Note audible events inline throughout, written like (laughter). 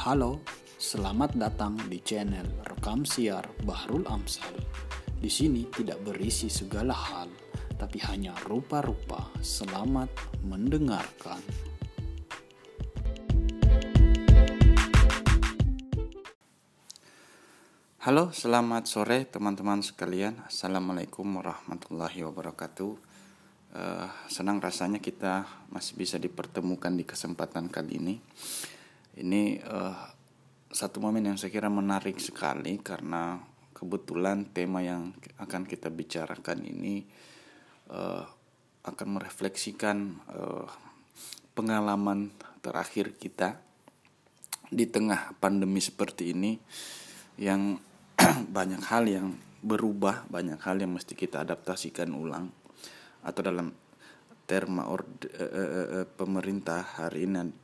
Halo, selamat datang di channel Rekam Siar Bahrul Amsal. Di sini tidak berisi segala hal, tapi hanya rupa-rupa. Selamat mendengarkan. Halo, selamat sore teman-teman sekalian. Assalamualaikum warahmatullahi wabarakatuh. Uh, senang rasanya kita masih bisa dipertemukan di kesempatan kali ini. Ini uh, satu momen yang saya kira menarik sekali karena kebetulan tema yang akan kita bicarakan ini uh, akan merefleksikan uh, pengalaman terakhir kita di tengah pandemi seperti ini yang (clears throat) banyak hal yang berubah, banyak hal yang mesti kita adaptasikan ulang atau dalam terma or, uh, uh, uh, pemerintah hari ini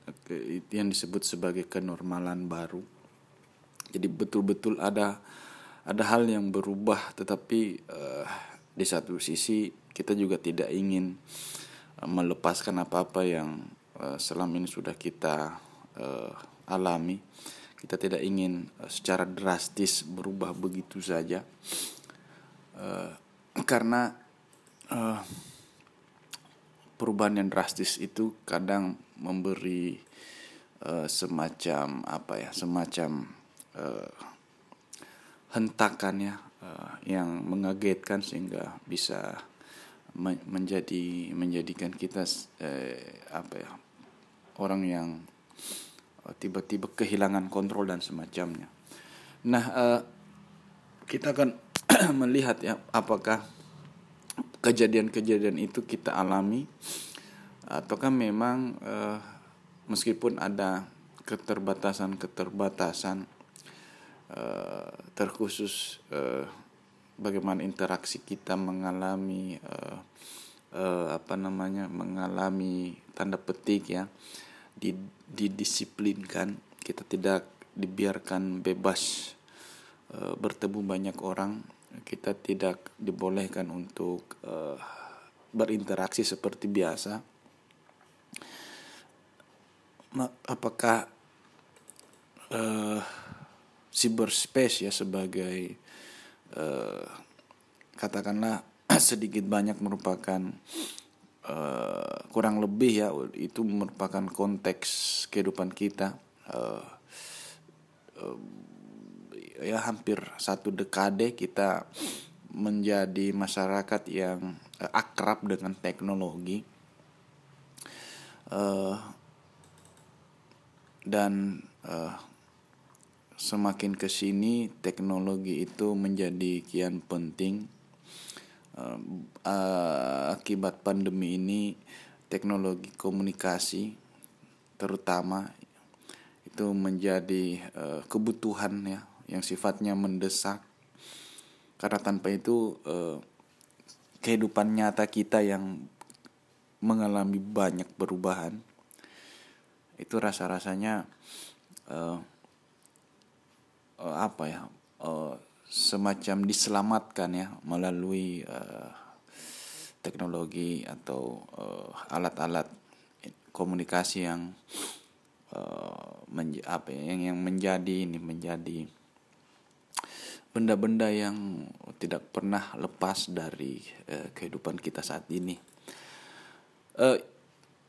yang disebut sebagai kenormalan baru. Jadi betul-betul ada ada hal yang berubah, tetapi uh, di satu sisi kita juga tidak ingin melepaskan apa-apa yang selama ini sudah kita alami kita tidak ingin secara drastis berubah begitu saja karena uh, perubahan yang drastis itu kadang memberi uh, semacam apa ya semacam uh, hentakan ya uh, yang mengagetkan sehingga bisa menjadi menjadikan kita uh, apa ya orang yang tiba-tiba kehilangan kontrol dan semacamnya. Nah, uh, kita akan (clears throat) melihat ya apakah kejadian-kejadian itu kita alami ataukah memang uh, meskipun ada keterbatasan-keterbatasan uh, terkhusus uh, bagaimana interaksi kita mengalami uh, uh, apa namanya mengalami tanda petik ya didisiplinkan kita tidak dibiarkan bebas e, bertemu banyak orang kita tidak dibolehkan untuk e, berinteraksi seperti biasa. Apakah e, cyberspace ya sebagai e, katakanlah (clears throat) sedikit banyak merupakan uh, kurang lebih ya itu merupakan konteks kehidupan kita uh, uh, ya hampir satu dekade kita menjadi masyarakat yang uh, akrab dengan teknologi. Uh, dan uh, semakin ke sini teknologi itu menjadi kian penting. Uh, akibat pandemi ini teknologi komunikasi terutama itu menjadi uh, kebutuhan ya yang sifatnya mendesak. Karena tanpa itu uh, kehidupan nyata kita yang mengalami banyak perubahan itu rasa-rasanya uh, uh, apa ya uh, semacam diselamatkan ya melalui uh, teknologi atau alat alat-alat komunikasi yang menj apa ya, yang yang menjadi ini menjadi benda-benda yang tidak pernah lepas dari uh, kehidupan kita saat ini. Uh,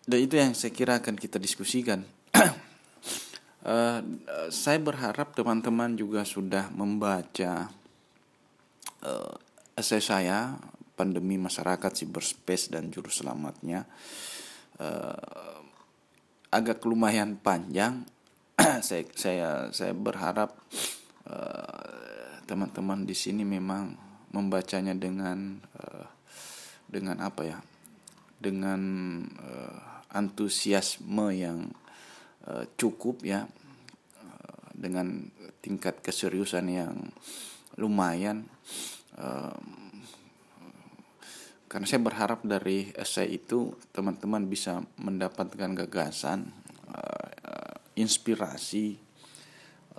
dan itu yang saya kira akan kita diskusikan. Uh, (clears throat) saya berharap teman-teman juga sudah membaca uh, esai saya pandemi masyarakat cyberspace dan juru selamatnya uh, agak lumayan panjang (clears throat) saya saya saya berharap teman-teman di sini memang membacanya dengan uh, dengan apa ya? Dengan uh, antusiasme yang uh, cukup ya. Uh, dengan tingkat keseriusan yang lumayan. Uh, karena saya berharap dari essay itu teman-teman bisa mendapatkan gagasan uh, uh, inspirasi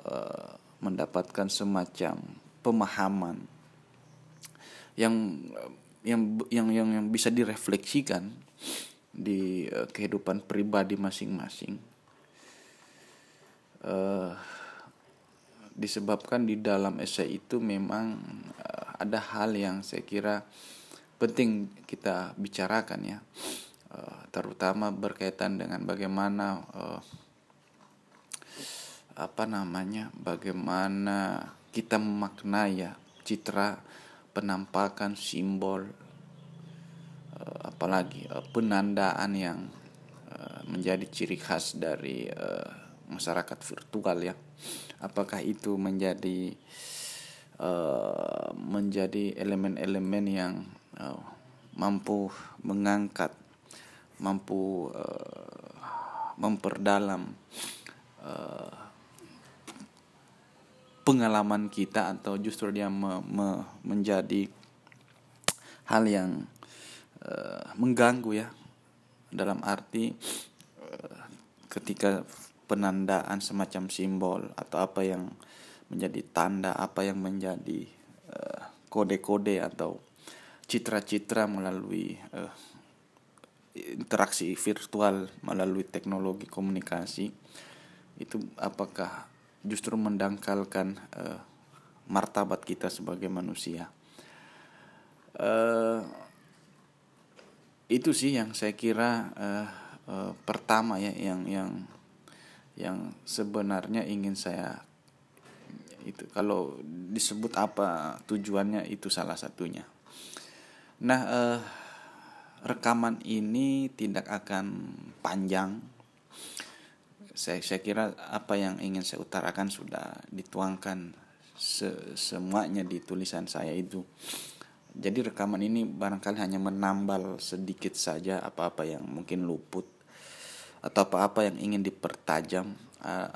uh, mendapatkan semacam pemahaman yang yang yang yang, yang bisa direfleksikan di uh, kehidupan pribadi masing-masing. Uh, disebabkan di dalam esai itu memang uh, ada hal yang saya kira penting kita bicarakan ya. Uh, terutama berkaitan dengan bagaimana uh, apa namanya bagaimana kita memaknai ya citra penampakan simbol uh, apalagi uh, penandaan yang uh, menjadi ciri khas dari masyarakat virtual ya. Apakah itu menjadi menjadi elemen-elemen yang mampu mengangkat mampu memperdalam uh, pengalaman kita atau justru dia me, me, menjadi hal yang uh, mengganggu ya. Dalam arti uh, ketika penandaan semacam simbol atau apa yang menjadi tanda apa yang menjadi eh, kode-kode uh, atau citra-citra melalui uh, interaksi virtual melalui teknologi komunikasi itu apakah justru mendangkalkan uh, martabat kita sebagai manusia uh, itu sih yang saya kira uh, uh, pertama ya yang yang yang sebenarnya ingin saya itu kalau disebut apa tujuannya itu salah satunya. Nah, eh, rekaman ini tidak akan panjang. Saya saya kira apa yang ingin saya utarakan sudah dituangkan se semuanya di tulisan saya itu. Jadi rekaman ini barangkali hanya menambal sedikit saja apa-apa yang mungkin luput atau apa-apa yang ingin dipertajam,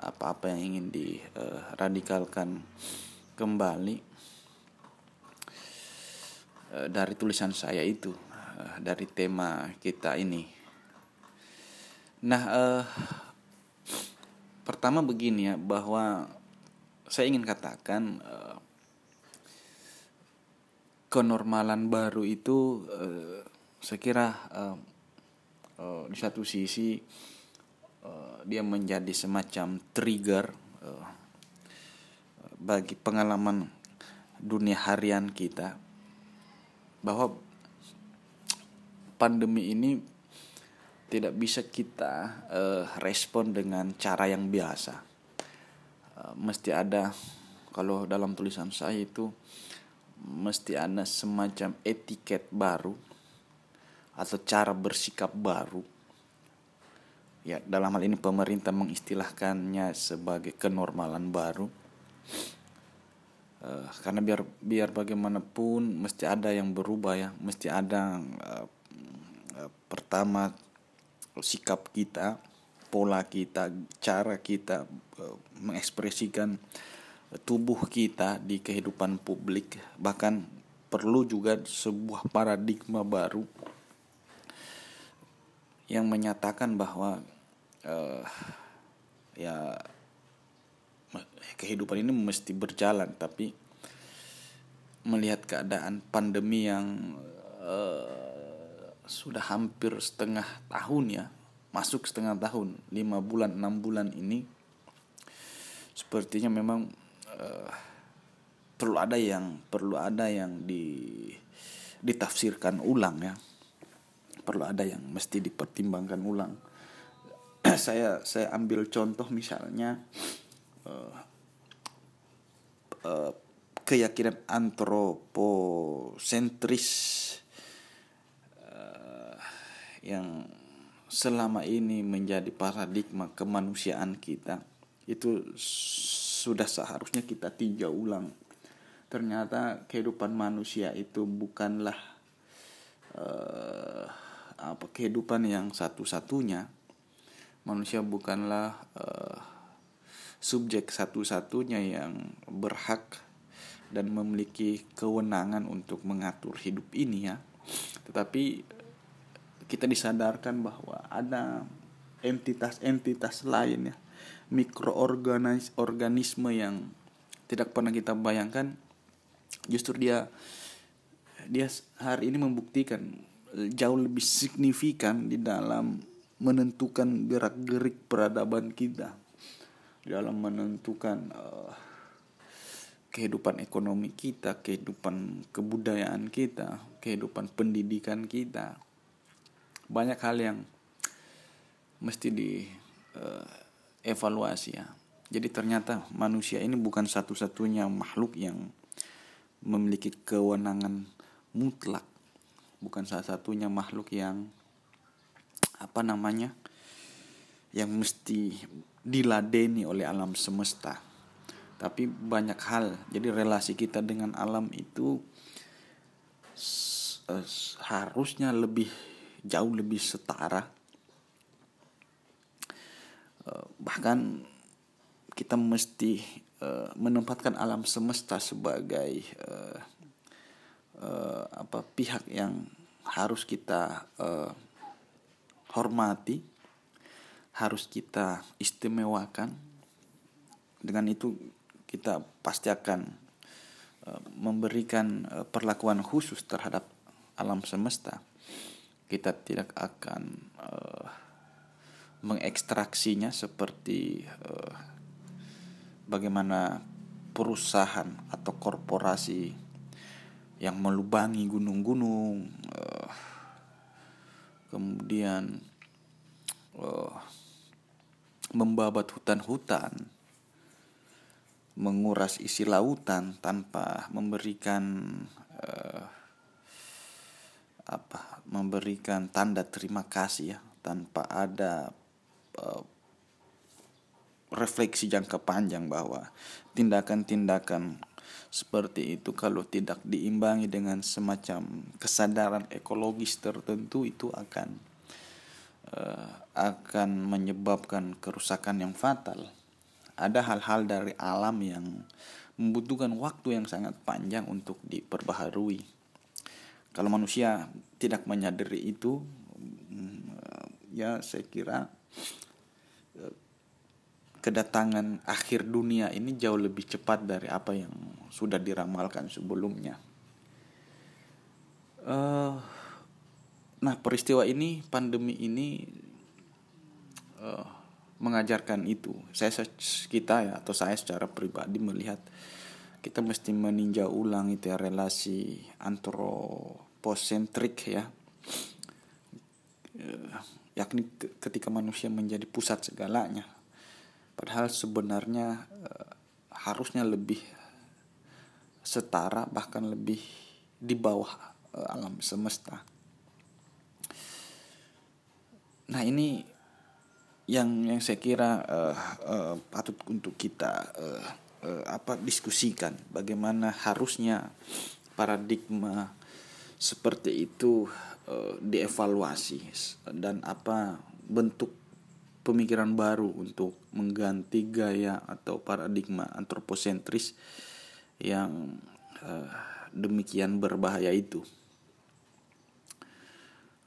apa-apa yang ingin diradikalkan kembali e, dari tulisan saya itu, dari tema kita ini. Nah, eh, pertama begini ya, bahwa saya ingin katakan eh, kenormalan baru itu eh, saya kira eh, uh, di satu sisi uh, dia menjadi semacam trigger uh, bagi pengalaman dunia harian kita bahwa pandemi ini tidak bisa kita uh, respon dengan cara yang biasa uh, mesti ada kalau dalam tulisan saya itu mesti ada semacam etiket baru atau cara bersikap baru. Ya, dalam hal ini pemerintah mengistilahkannya sebagai kenormalan baru. Uh, karena biar biar bagaimanapun mesti ada yang berubah ya, mesti ada uh, uh, pertama sikap kita, pola kita, cara kita uh, mengekspresikan tubuh kita di kehidupan publik, bahkan perlu juga sebuah paradigma baru yang menyatakan bahwa uh, ya kehidupan ini mesti berjalan. Tapi melihat keadaan pandemi yang uh, sudah hampir setengah tahun ya masuk setengah tahun lima bulan enam bulan ini sepertinya memang uh, perlu ada yang perlu ada yang di ditafsirkan ulang ya. Perlu ada yang mesti dipertimbangkan ulang. (clears throat) Saya saya ambil contoh misalnya uh, uh, keyakinan antroposentris yang selama ini menjadi paradigma kemanusiaan kita itu sudah seharusnya kita tinjau ulang. Ternyata kehidupan manusia itu bukanlah uh, apa kehidupan yang satu-satunya. Manusia bukanlah uh, subjek satu-satunya yang berhak dan memiliki kewenangan untuk mengatur hidup ini ya. Tetapi kita disadarkan bahwa ada entitas-entitas lain ya mikroorganisme yang tidak pernah kita bayangkan justru dia dia hari ini membuktikan jauh lebih signifikan di dalam menentukan gerak-gerik peradaban kita. dalam menentukan uh, kehidupan ekonomi kita, kehidupan kebudayaan kita, kehidupan pendidikan kita. Banyak hal yang mesti di uh, evaluasi ya. Jadi ternyata manusia ini bukan satu-satunya makhluk yang memiliki kewenangan mutlak. Bukan salah satunya makhluk yang apa namanya? yang mesti diladeni oleh alam semesta tapi banyak hal jadi relasi kita dengan alam itu harusnya lebih jauh lebih setara eh, bahkan kita mesti eh, menempatkan alam semesta sebagai uh, apa pihak yang harus kita hormati harus kita istimewakan dengan itu kita pasti akan memberikan perlakuan khusus terhadap alam semesta. Kita tidak akan uh, mengekstraksinya seperti uh, bagaimana perusahaan atau korporasi yang melubangi gunung-gunung, uh, kemudian uh, membabat hutan-hutan menguras isi lautan tanpa memberikan uh, apa memberikan tanda terima kasih ya tanpa ada uh, refleksi jangka panjang bahwa tindakan-tindakan seperti itu kalau tidak diimbangi dengan semacam kesadaran ekologis tertentu itu akan uh, akan menyebabkan kerusakan yang fatal ada hal-hal dari alam yang membutuhkan waktu yang sangat panjang untuk diperbaharui. Kalau manusia tidak menyadari itu, mm, ya saya kira eh, kedatangan akhir dunia ini jauh lebih cepat dari apa yang sudah diramalkan sebelumnya. Uh, nah peristiwa ini, pandemi ini uh, mengajarkan itu. Saya kita ya atau saya secara pribadi melihat kita mesti meninjau ulang itu ya relasi antroposentrik ya. Eh, yakni ketika manusia menjadi pusat segalanya. Padahal sebenarnya eh, harusnya lebih setara bahkan lebih di bawah eh, alam semesta. Nah ini yang yang saya kira uh, uh, patut untuk kita uh, uh, apa diskusikan bagaimana harusnya paradigma seperti itu uh, dievaluasi dan apa bentuk pemikiran baru untuk mengganti gaya atau paradigma antroposentris yang uh, demikian berbahaya itu.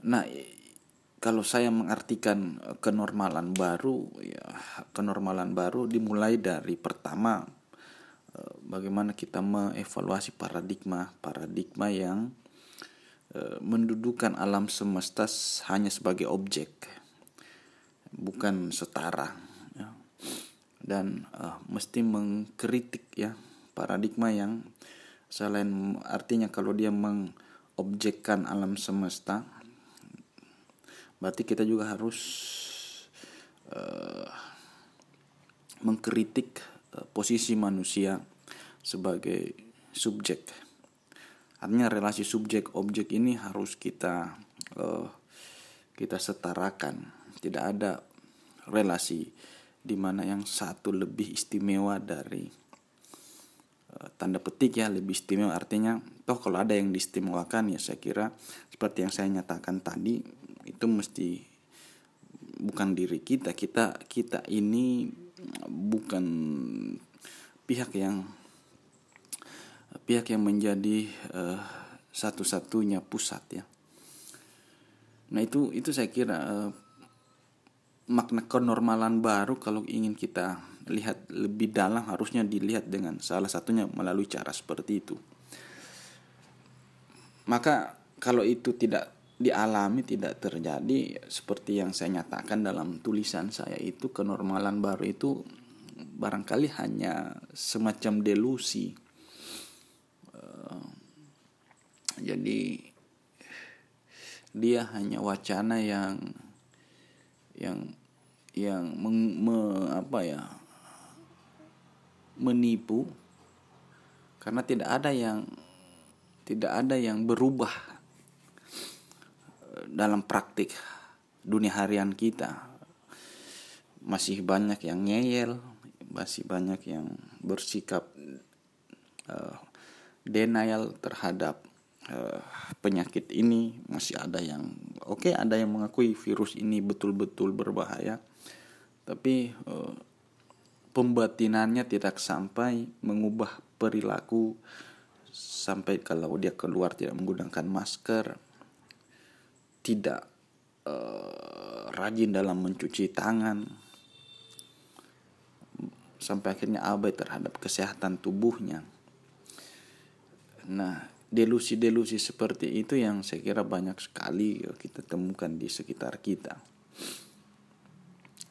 Nah, kalau saya mengartikan eh, kenormalan baru ya kenormalan baru dimulai dari pertama eh, bagaimana kita mengevaluasi paradigma paradigma yang eh, mendudukan alam semesta hanya sebagai objek bukan setara ya. dan uh, mesti mengkritik ya paradigma yang selain artinya kalau dia mengobjekkan alam semesta berarti kita juga harus uh, mengkritik posisi manusia sebagai subjek. Artinya relasi subjek objek ini harus kita uh, kita setarakan. Tidak ada relasi di mana yang satu lebih istimewa dari uh, tanda petik ya lebih istimewa. Artinya toh kalau ada yang diistimewakan ya saya kira seperti yang saya nyatakan tadi itu mesti bukan diri kita. Kita kita ini bukan pihak yang pihak yang menjadi uh, satu-satunya pusat ya. Nah itu itu saya kira uh, makna kenormalan baru kalau ingin kita lihat lebih dalam harusnya dilihat dengan salah satunya melalui cara seperti itu. Maka kalau itu tidak dialami tidak terjadi seperti yang saya nyatakan dalam tulisan saya itu kenormalan baru itu barangkali hanya semacam delusi. Uh, jadi dia hanya wacana yang yang yang meng, me, apa ya menipu. Karena tidak ada yang tidak ada yang berubah eh, dalam praktik dunia harian kita masih banyak yang ngeyel masih banyak yang bersikap uh, denial terhadap uh, penyakit ini. Masih ada yang oke okay, ada yang mengakui virus ini betul-betul berbahaya tapi uh, pembatinannya tidak sampai mengubah perilaku sampai kalau dia keluar tidak menggunakan masker tidak uh, rajin dalam mencuci tangan sampai akhirnya abai terhadap kesehatan tubuhnya. Nah, delusi-delusi seperti itu yang saya kira banyak sekali kita temukan di sekitar kita.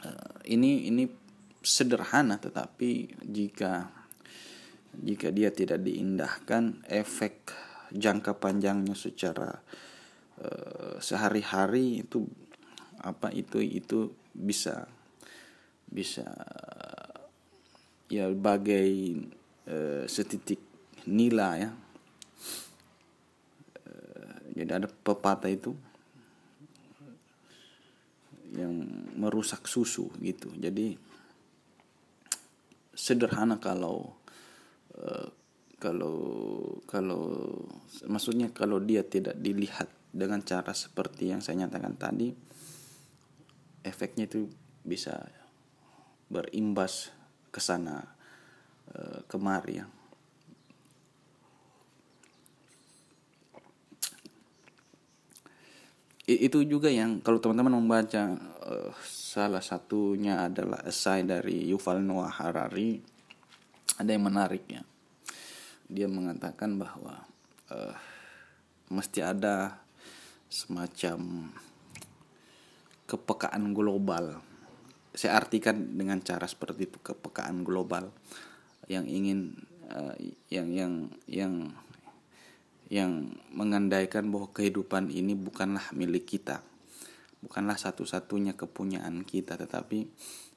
Uh, ini ini sederhana tetapi jika jika dia tidak diindahkan efek jangka panjangnya secara uh, sehari-hari itu apa itu itu bisa bisa ya bagai uh, setitik nila ya. Uh, jadi ada pepatah itu yang merusak susu gitu. Jadi sederhana kalau kalau kalau maksudnya kalau dia tidak dilihat dengan cara seperti yang saya nyatakan tadi efeknya itu bisa berimbas ke sana uh, kemari ya. itu juga yang kalau teman-teman membaca uh, salah satunya adalah esai dari Yuval Noah Harari ada yang menarik ya dia mengatakan bahwa uh, mesti ada semacam kepekaan global. Saya artikan dengan cara seperti itu kepekaan global yang ingin uh, yang yang yang yang mengandaikan bahwa kehidupan ini bukanlah milik kita bukanlah satu-satunya kepunyaan kita tetapi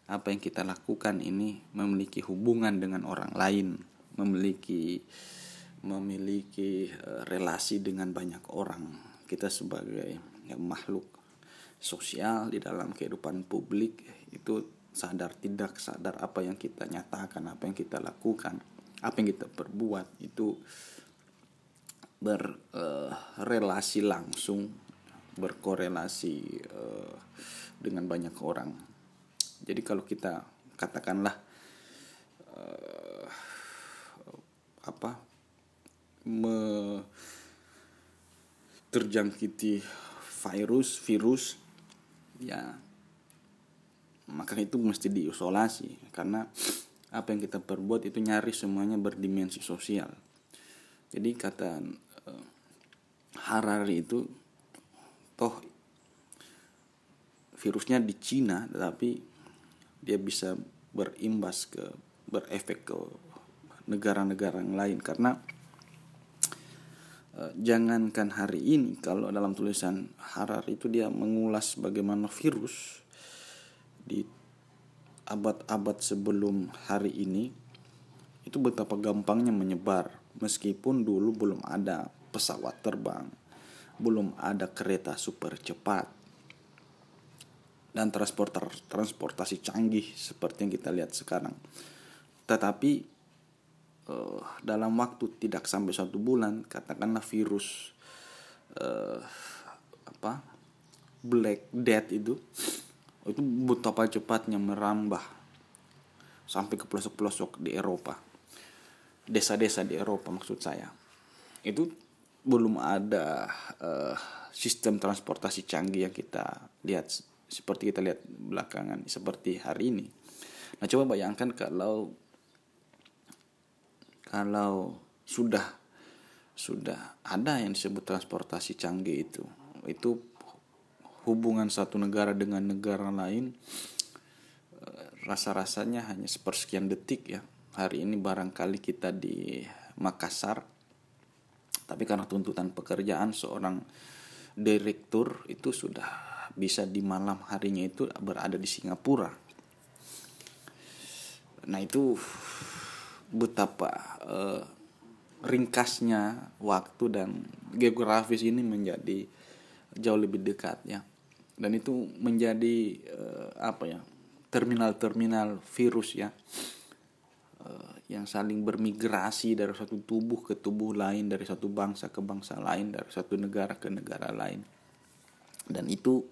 apa yang kita lakukan ini memiliki hubungan dengan orang lain memiliki memiliki uh, relasi dengan banyak orang kita sebagai ya, makhluk sosial di dalam kehidupan publik itu sadar tidak sadar apa yang kita nyatakan apa yang kita lakukan apa yang kita perbuat itu berrelasi uh, langsung berkorelasi uh, dengan banyak orang. Jadi kalau kita katakanlah uh, apa me terjangkiti virus virus ya maka itu mesti diisolasi. Karena apa yang kita perbuat itu nyaris semuanya berdimensi sosial. Jadi kata uh, Harari itu toh virusnya di Cina tetapi dia bisa berimbas ke berefek ke negara-negara yang lain. Karena jangankan hari ini kalau dalam tulisan Harari itu dia mengulas bagaimana virus di abad-abad sebelum hari ini itu betapa gampangnya menyebar. Meskipun dulu belum ada pesawat terbang belum ada kereta super cepat dan transportasi transportasi canggih seperti yang kita lihat sekarang. Tetapi uh, dalam waktu tidak sampai satu bulan katakanlah virus uh, apa black death itu itu betapa cepatnya merambah sampai ke pelosok-pelosok di Eropa. Desa-desa di Eropa maksud saya. Itu belum ada uh, sistem transportasi canggih yang kita lihat seperti kita lihat belakangan seperti hari ini. Nah coba bayangkan kalau kalau sudah sudah ada yang disebut transportasi canggih itu. Itu hubungan satu negara dengan negara lain eh, rasa-rasanya hanya sepersekian detik ya. Hari ini barangkali kita di Makassar tapi karena tuntutan pekerjaan seorang direktur itu sudah bisa di malam harinya itu berada di Singapura. Nah itu betapa uh, ringkasnya waktu dan geografis ini menjadi jauh lebih dekat ya. Dan itu menjadi uh, apa ya terminal-terminal virus ya. Uh, yang saling bermigrasi dari satu tubuh ke tubuh lain dari satu bangsa ke bangsa lain dari satu negara ke negara lain. Dan itu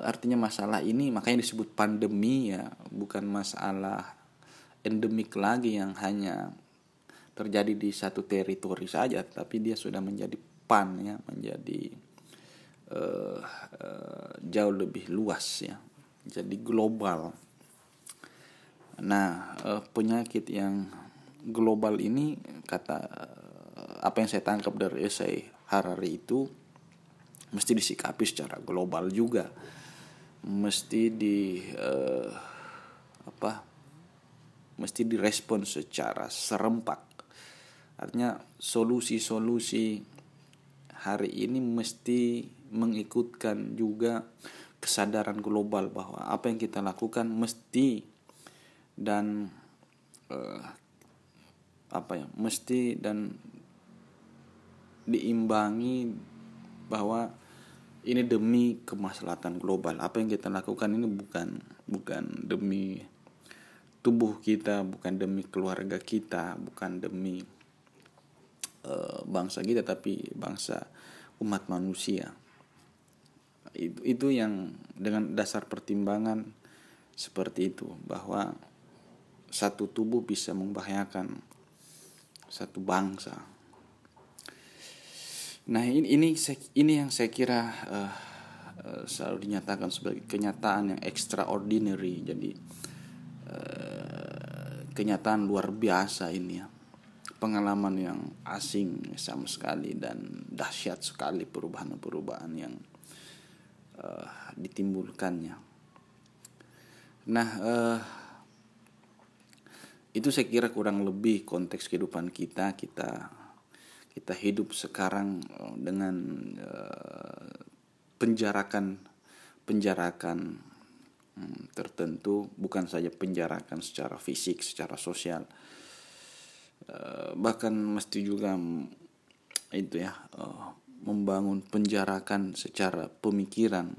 artinya masalah ini makanya disebut pandemi ya bukan masalah endemik lagi yang hanya terjadi di satu teritori saja tapi dia sudah menjadi pan ya menjadi uh, uh, jauh lebih luas ya jadi global. Nah, eh, penyakit yang global ini kata eh, apa yang saya tangkap dari esai Harari itu mesti disikapi secara global juga. Mesti di uh, apa? Mesti direspon secara serempak. Artinya solusi-solusi hari ini mesti mengikutkan juga kesadaran global bahwa apa yang kita lakukan mesti dan uh, apa ya mesti dan diimbangi bahwa ini demi kemaslahatan global apa yang kita lakukan ini bukan bukan demi tubuh kita bukan demi keluarga kita bukan demi uh, bangsa kita tapi bangsa umat manusia itu, itu yang dengan dasar pertimbangan seperti itu bahwa satu tubuh bisa membahayakan satu bangsa. Nah ini ini ini yang saya kira uh, selalu dinyatakan sebagai kenyataan yang extraordinary. Jadi uh, kenyataan luar biasa ini ya pengalaman yang asing sama sekali dan dahsyat sekali perubahan-perubahan yang uh, ditimbulkannya. Nah, uh, itu saya kira kurang lebih konteks kehidupan kita. Kita kita hidup sekarang eh, dengan uh, penjarakan penjarakan hmm, tertentu, bukan saja penjarakan secara fisik, secara sosial, uh, bahkan mesti juga itu ya. Uh, membangun penjarakan secara pemikiran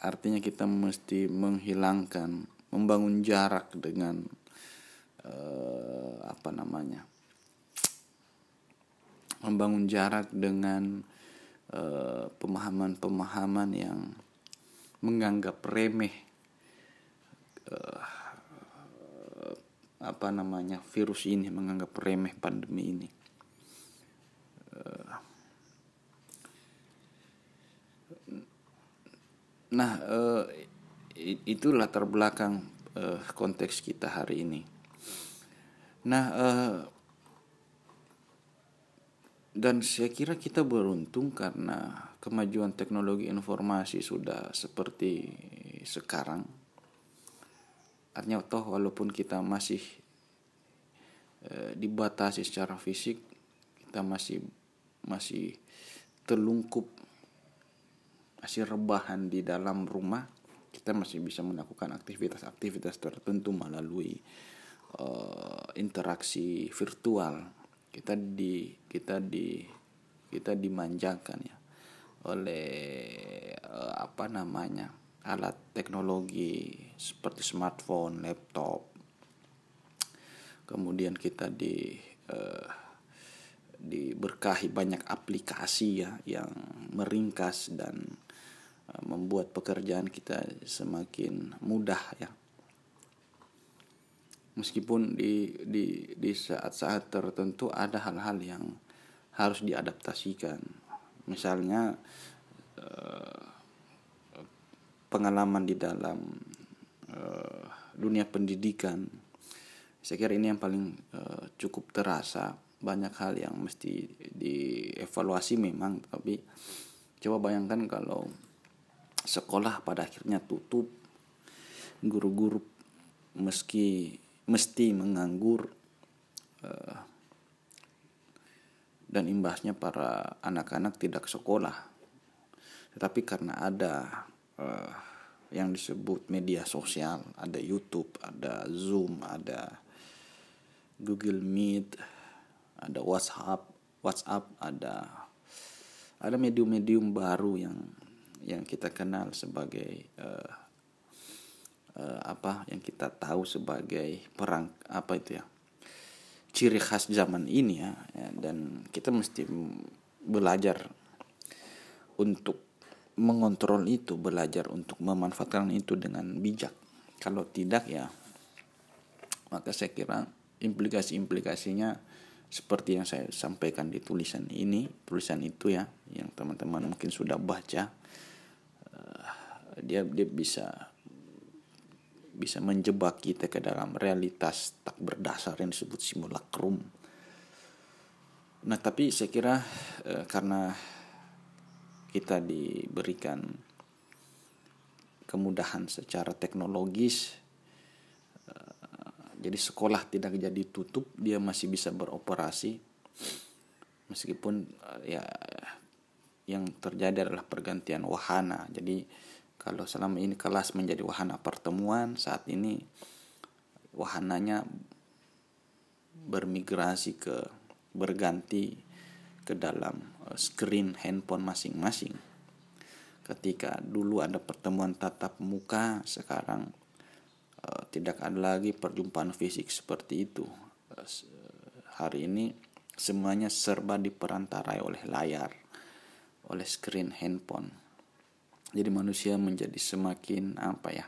artinya kita mesti menghilangkan membangun jarak dengan apa namanya membangun jarak dengan eh, pemahaman-pemahaman uh, yang menganggap remeh uh, apa namanya virus ini menganggap remeh pandemi ini. Eh, nah, uh, itu latar belakang uh, konteks kita hari ini. Nah, uh, dan saya kira kita beruntung karena kemajuan teknologi informasi sudah seperti sekarang. Artinya toh walaupun kita masih e, dibatasi secara fisik kita masih masih terlungkup masih rebahan di dalam rumah kita masih bisa melakukan aktivitas-aktivitas tertentu melalui e, interaksi virtual kita di kita di kita dimanjakan ya oleh e, apa namanya alat teknologi seperti smartphone, laptop. Kemudian kita di uh, diberkahi banyak aplikasi ya yang meringkas dan uh, membuat pekerjaan kita semakin mudah ya. Meskipun di di di saat-saat tertentu ada hal-hal yang harus diadaptasikan. Misalnya uh, pengalaman di dalam uh, dunia pendidikan saya kira ini yang paling uh, cukup terasa banyak hal yang mesti dievaluasi memang tapi coba bayangkan kalau sekolah pada akhirnya tutup guru-guru meski mesti menganggur uh, dan imbasnya para anak-anak tidak sekolah. Tetapi karena ada uh, yang disebut media sosial ada YouTube ada Zoom ada Google Meet ada WhatsApp WhatsApp ada ada medium-medium baru yang yang kita kenal sebagai uh, uh, apa yang kita tahu sebagai perang apa itu ya ciri khas zaman ini ya, ya dan kita mesti belajar untuk mengontrol itu belajar untuk memanfaatkan itu dengan bijak. Kalau tidak ya maka saya kira implikasi-implikasinya seperti yang saya sampaikan di tulisan ini tulisan itu ya yang teman-teman mungkin sudah baca dia dia bisa bisa menjebak kita ke dalam realitas tak berdasar yang disebut simulacrum. Nah, tapi saya kira eh, karena kita diberikan kemudahan secara teknologis eh, jadi sekolah tidak jadi tutup, dia masih bisa beroperasi meskipun eh, ya yang terjadi adalah pergantian wahana. Jadi kalau selama ini kelas menjadi wahana pertemuan, saat ini wahananya bermigrasi ke berganti ke dalam eh, screen handphone masing-masing. Ketika dulu ada pertemuan tatap muka, sekarang uh, tidak ada lagi perjumpaan fisik seperti itu. Uh, hari ini semuanya serba diperantarai oleh layar, oleh screen handphone jadi manusia menjadi semakin apa ya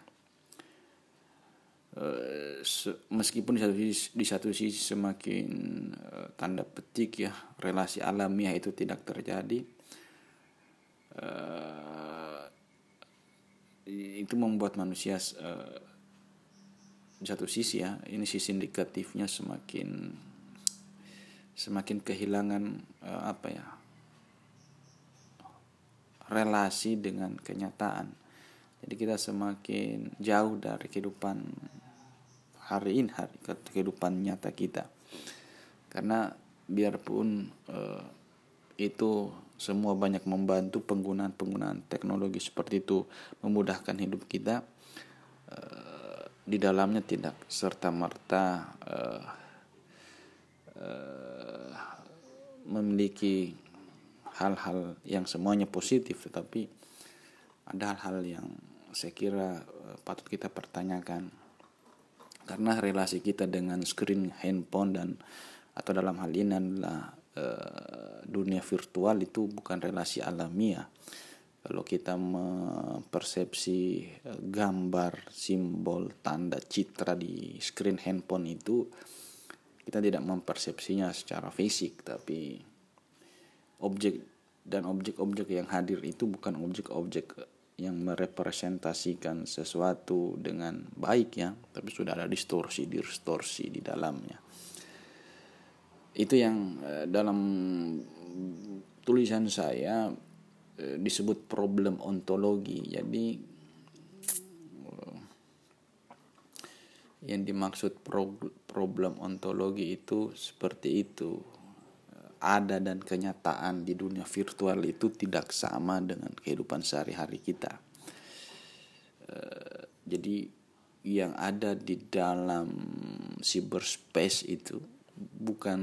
uh, meskipun di satu sisi, di satu sisi semakin uh, tanda petik ya relasi alamiah itu tidak terjadi uh, itu membuat manusia di satu sisi ya ini sisi indikatifnya semakin semakin kehilangan apa ya relasi dengan kenyataan. Jadi kita semakin jauh dari kehidupan hari ini, hari kehidupan nyata kita. Karena biarpun uh, itu semua banyak membantu penggunaan-penggunaan teknologi seperti itu memudahkan hidup kita, uh, di dalamnya tidak serta merta uh, uh, memiliki hal-hal yang semuanya positif tetapi ada hal-hal yang saya kira uh, patut kita pertanyakan. Karena relasi kita dengan screen handphone dan atau dalam hal ini adalah uh, dunia virtual itu bukan relasi alamiah. Kalau kita mempersepsi uh, gambar simbol tanda citra di screen handphone itu kita tidak mempersepsinya secara fisik tapi objek dan objek-objek yang hadir itu bukan objek-objek yang merepresentasikan sesuatu dengan baik ya, tapi sudah ada distorsi, distorsi di dalamnya. Itu yang eh, dalam tulisan saya eh, disebut problem ontologi. Jadi eh, yang dimaksud problem ontologi itu seperti itu ada dan kenyataan di dunia virtual itu tidak sama dengan kehidupan sehari-hari kita. Uh, jadi yang ada di dalam cyberspace itu bukan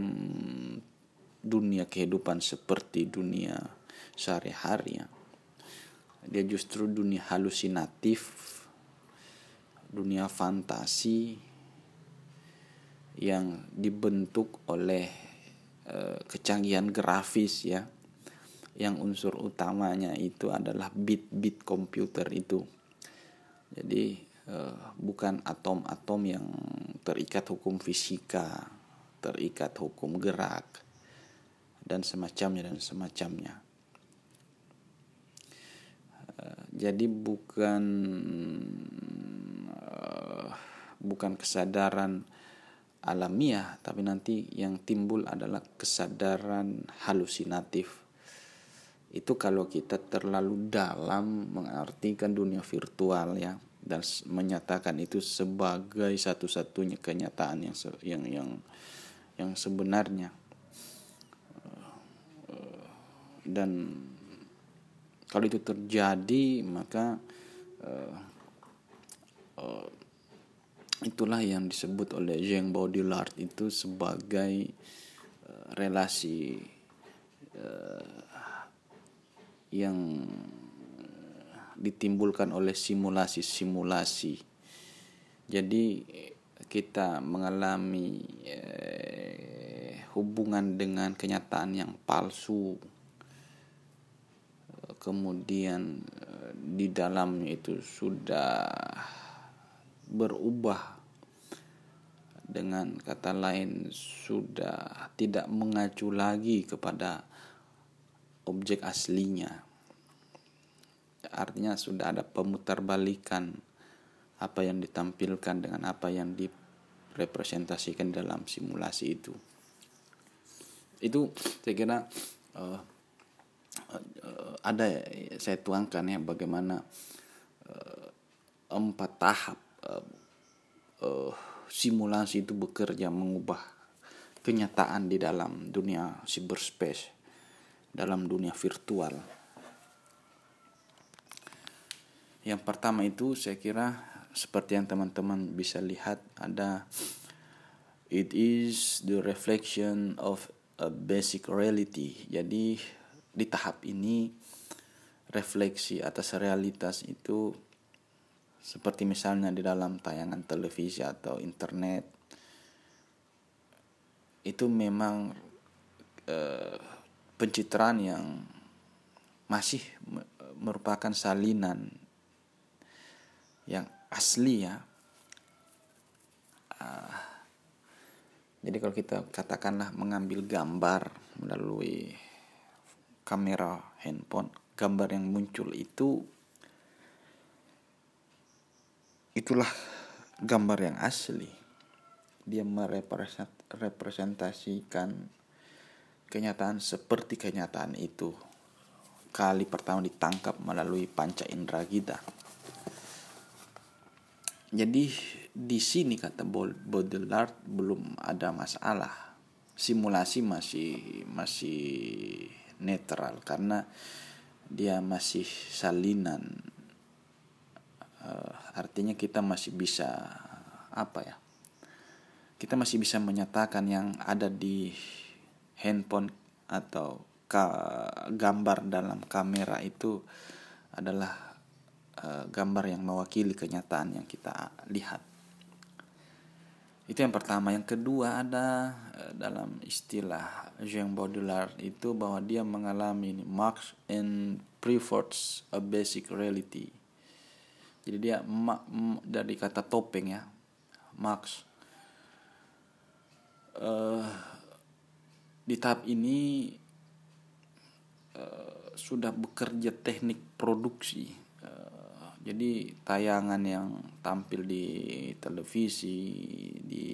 dunia kehidupan seperti dunia sehari-hari ya. Dia justru dunia halusinatif, dunia fantasi yang dibentuk oleh Eh, kecanggihan grafis ya. Yang unsur utamanya itu adalah bit-bit komputer itu. Jadi uh, bukan atom-atom yang terikat hukum fisika terikat hukum gerak dan semacamnya dan semacamnya. Uh, jadi bukan bukan kesadaran alamiah tapi nanti yang timbul adalah kesadaran halusinatif. Itu kalau kita terlalu dalam mengartikan dunia virtual ya dan menyatakan itu sebagai satu-satunya kenyataan yang yang yang yang sebenarnya. Dan kalau itu terjadi maka uh, uh, itulah yang disebut oleh Jean Baudrillard itu sebagai uh, relasi uh, yang ditimbulkan oleh simulasi-simulasi. Jadi kita mengalami eh, hubungan dengan kenyataan yang palsu kemudian eh, di dalamnya itu sudah berubah dengan kata lain sudah tidak mengacu lagi kepada objek aslinya. Artinya sudah ada pemutarbalikan apa yang ditampilkan dengan apa yang direpresentasikan dalam simulasi itu. Itu saya kira uh, uh, ada saya tuangkan ya bagaimana uh, empat tahap uh, simulasi itu bekerja mengubah kenyataan di dalam dunia cyberspace dalam dunia virtual. Yang pertama itu saya kira seperti yang teman-teman bisa lihat ada it is the reflection of a basic reality. Jadi di tahap ini refleksi atas realitas itu seperti misalnya di dalam tayangan televisi atau internet itu memang uh, pencitraan yang masih merupakan salinan yang asli ya. Uh, jadi kalau kita katakanlah mengambil gambar melalui kamera handphone gambar yang muncul itu itulah gambar yang asli. Dia merepresentasikan kenyataan seperti kenyataan itu. Kali pertama ditangkap melalui panca indera kita. Jadi di sini kata Baudrillard belum ada masalah. Simulasi masih masih netral karena dia masih salinan artinya kita masih bisa apa ya kita masih bisa menyatakan yang ada di handphone atau gambar dalam kamera itu adalah uh, gambar yang mewakili kenyataan yang kita lihat. Itu yang pertama. Yang kedua ada uh, dalam istilah Jean Baudrillard itu bahwa dia mengalami marks and prefers a basic reality jadi dia ma, dari kata topeng ya marks uh, di tahap ini uh, sudah bekerja teknik produksi. Jadi tayangan yang tampil di televisi, di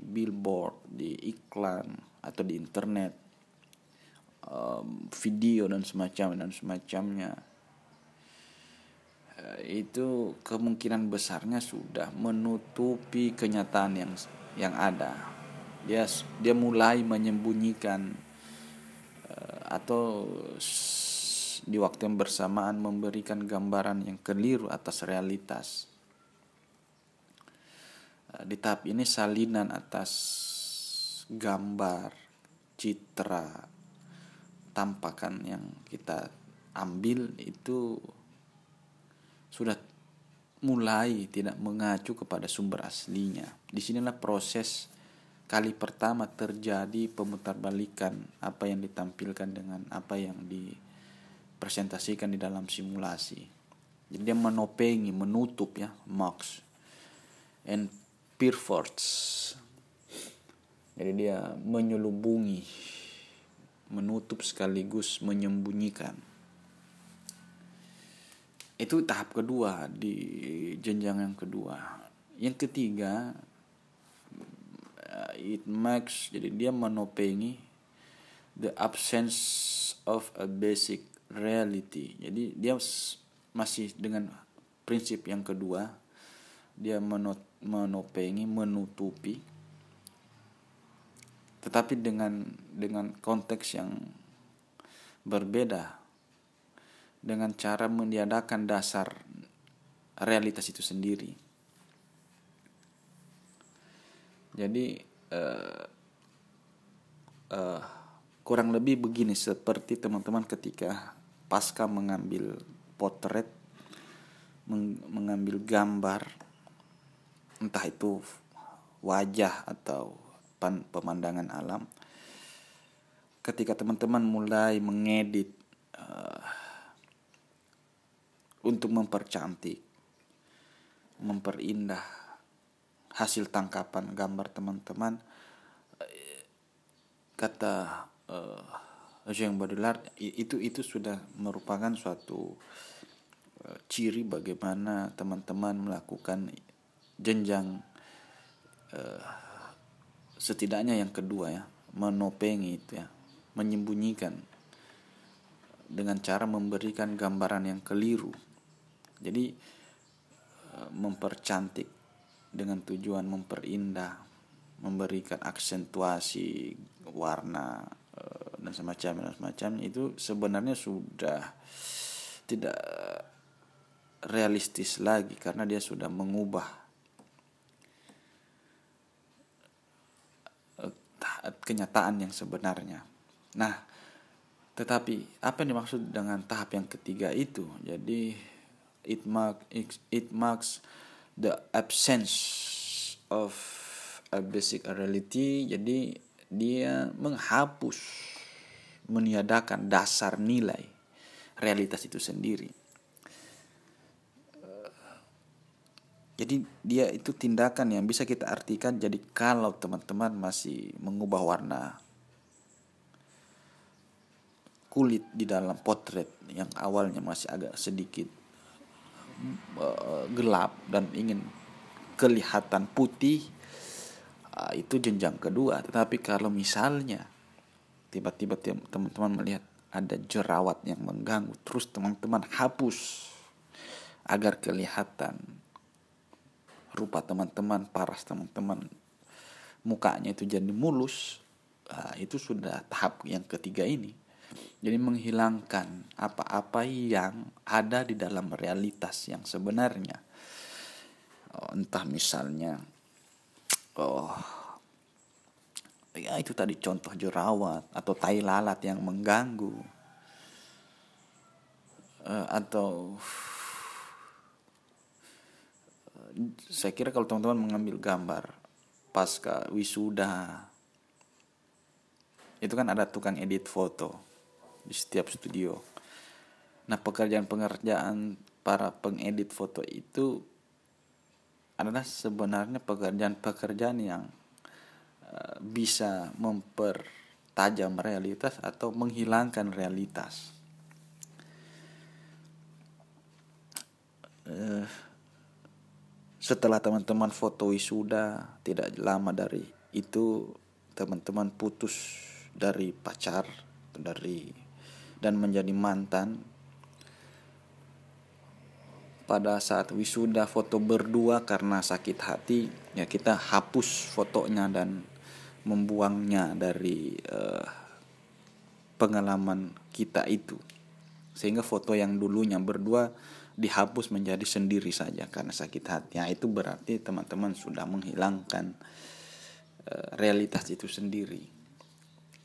billboard, di iklan atau di internet, um, video dan semacam dan semacamnya. uh, itu kemungkinan besarnya sudah menutupi kenyataan yang yang ada. Dia dia mulai menyembunyikan uh, atau di waktu yang bersamaan memberikan gambaran yang keliru atas realitas. Eh, di tahap ini salinan atas gambar, citra, tampakan yang kita ambil itu sudah mulai tidak mengacu kepada sumber aslinya. Di sinilah proses kali pertama terjadi pemutarbalikan apa yang ditampilkan dengan apa yang di presentasikan di dalam simulasi. Jadi dia menopengi, menutup ya, Marx and Pierforts. Jadi dia menyelubungi, menutup sekaligus menyembunyikan. Itu tahap kedua di jenjang yang kedua. Yang ketiga, it makes jadi dia menopengi the absence of a basic reality jadi dia masih dengan prinsip yang kedua dia menopengi menutupi tetapi dengan dengan konteks yang berbeda dengan cara meniadakan dasar realitas itu sendiri. Jadi uh, uh, kurang lebih begini seperti teman-teman ketika pasca mengambil potret, meng mengambil gambar, entah itu wajah atau pemandangan alam. Ketika teman-teman mulai mengedit uh, untuk mempercantik memperindah hasil tangkapan gambar teman-teman. Kata uh, Jean Baudrillard itu itu sudah merupakan suatu uh, ciri bagaimana teman-teman melakukan jenjang uh, setidaknya yang kedua ya menopengi itu ya menyembunyikan dengan cara memberikan gambaran yang keliru jadi mempercantik dengan tujuan memperindah, memberikan aksentuasi warna eh, dan semacam dan semacam itu sebenarnya sudah tidak realistis lagi karena dia sudah mengubah eh, kenyataan yang sebenarnya. Nah, tetapi apa yang dimaksud dengan tahap yang ketiga itu? Jadi it mark it marks the absence of a basic reality. Jadi dia menghapus meniadakan dasar nilai realitas itu sendiri. Jadi dia itu tindakan yang bisa kita artikan. Jadi kalau teman-teman masih mengubah warna kulit di dalam potret yang awalnya masih agak sedikit uh, gelap dan ingin kelihatan putih uh, itu jenjang kedua. Tetapi kalau misalnya tiba-tiba teman-teman melihat ada jerawat yang mengganggu terus teman-teman hapus agar kelihatan rupa teman-teman paras teman-teman mukanya itu jadi mulus uh, itu sudah tahap yang ketiga ini jadi menghilangkan apa-apa yang ada di dalam realitas yang sebenarnya. Oh, entah misalnya oh ya itu tadi contoh jerawat atau tai lalat yang mengganggu uh, atau saya kira kalau teman-teman mengambil gambar pasca wisuda itu kan ada tukang edit foto di setiap studio. Nah, pekerjaan-pekerjaan para pengedit foto itu adalah sebenarnya pekerjaan-pekerjaan yang uh, bisa mempertajam realitas atau menghilangkan realitas. Uh, setelah teman-teman foto wisuda tidak lama dari itu teman-teman putus dari pacar dari dan menjadi mantan pada saat wisuda foto berdua karena sakit hati ya kita hapus fotonya dan membuangnya dari uh, pengalaman kita itu. Sehingga foto yang dulunya berdua dihapus menjadi sendiri saja karena sakit hati. Ya itu berarti teman-teman sudah menghilangkan uh, realitas itu sendiri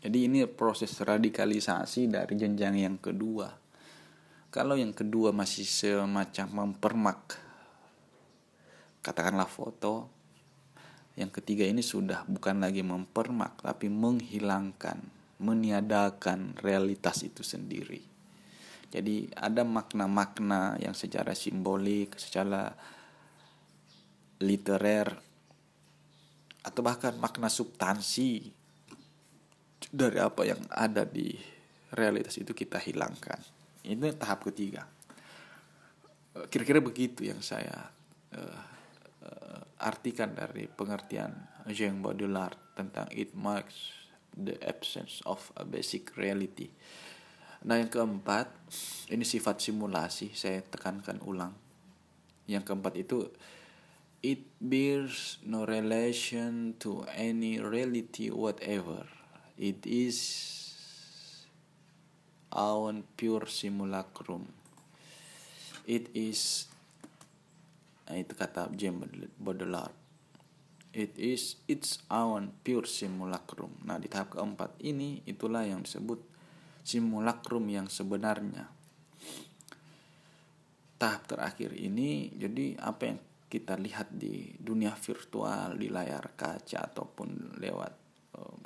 jadi ini proses radikalisasi dari jenjang yang kedua. Kalau yang kedua masih semacam mempermak, katakanlah foto, yang ketiga ini sudah bukan lagi mempermak, tapi menghilangkan, meniadakan realitas itu sendiri. Jadi ada makna-makna yang secara simbolik, secara literer, atau bahkan makna substansi dari apa yang ada di realitas itu kita hilangkan. Ini tahap ketiga. Eh, kira-kira begitu yang saya uh, uh, artikan dari pengertian Jean Baudrillard tentang it marks the absence of a basic reality. Nah yang keempat ini sifat simulasi saya tekankan ulang. Yang keempat itu it bears no relation to any reality whatever. It is our pure simulacrum. It is nah, itu kata James Baudelaire. It is its own pure simulacrum. Nah di tahap keempat ini itulah yang disebut simulacrum yang sebenarnya. Tahap terakhir ini jadi apa yang kita lihat di dunia virtual di layar kaca ataupun lewat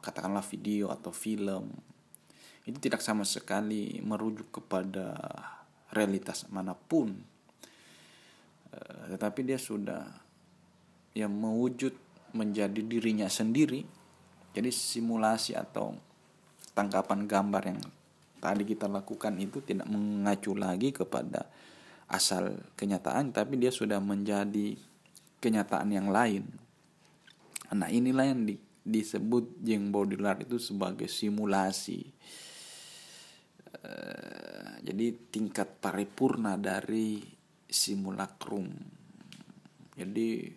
katakanlah video atau film itu tidak sama sekali merujuk kepada realitas mana pun. Uh, tetapi dia sudah yang mewujud menjadi dirinya sendiri. Jadi simulasi atau tangkapan gambar yang tadi kita lakukan itu tidak mengacu lagi kepada asal kenyataan tapi dia sudah menjadi kenyataan yang lain. Nah inilah yang di, disebut Jeng Baudrillard itu sebagai simulasi. Eh, jadi tingkat paripurna dari simulacrum. Jadi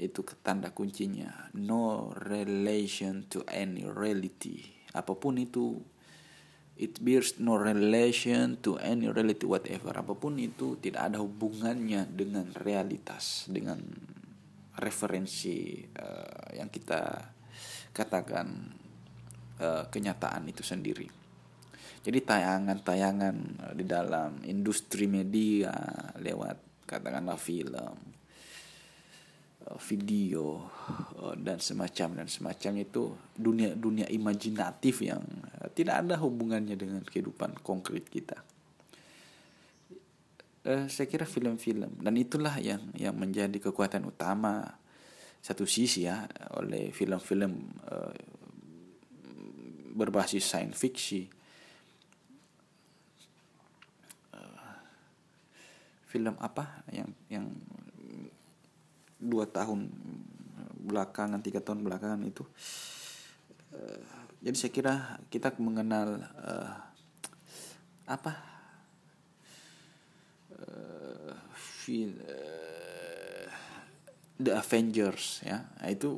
itu tanda kuncinya. No relation to any reality. Apa pun itu it bears no relation to any reality whatever. Apa pun itu tidak ada hubungannya dengan realitas dengan referensi uh, yang kita katakan uh, kenyataan itu sendiri. Jadi tayangan-tayangan eh, di dalam industri media lewat katakanlah film video dan semacam dan semacamnya itu dunia dunia imajinatif yang tidak ada hubungannya dengan kehidupan konkret kita saya kira film-film. Dan itulah yang yang menjadi kekuatan utama satu sisi ya oleh film-film berbasis science fiction. Film apa yang yang dua tahun belakangan tiga tahun belakangan itu? Uh, jadi saya kira kita mengenal uh, apa feel, uh, The Avengers ya itu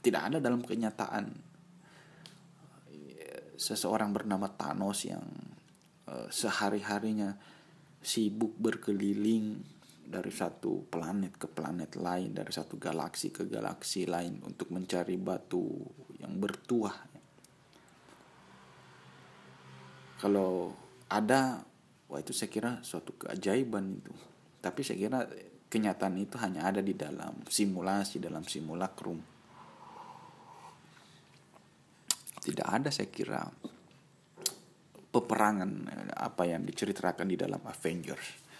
tidak ada dalam kenyataan seseorang bernama Thanos yang uh, sehari harinya sibuk berkeliling dari satu planet ke planet lain, dari satu galaksi ke galaksi lain untuk mencari batu yang bertuah. Kalau ada, wah itu saya kira suatu keajaiban itu. Tapi saya kira kenyataan itu hanya ada di dalam simulasi, dalam simulacrum. Tidak ada saya kira peperangan eh, apa yang diceritakan di dalam Avengers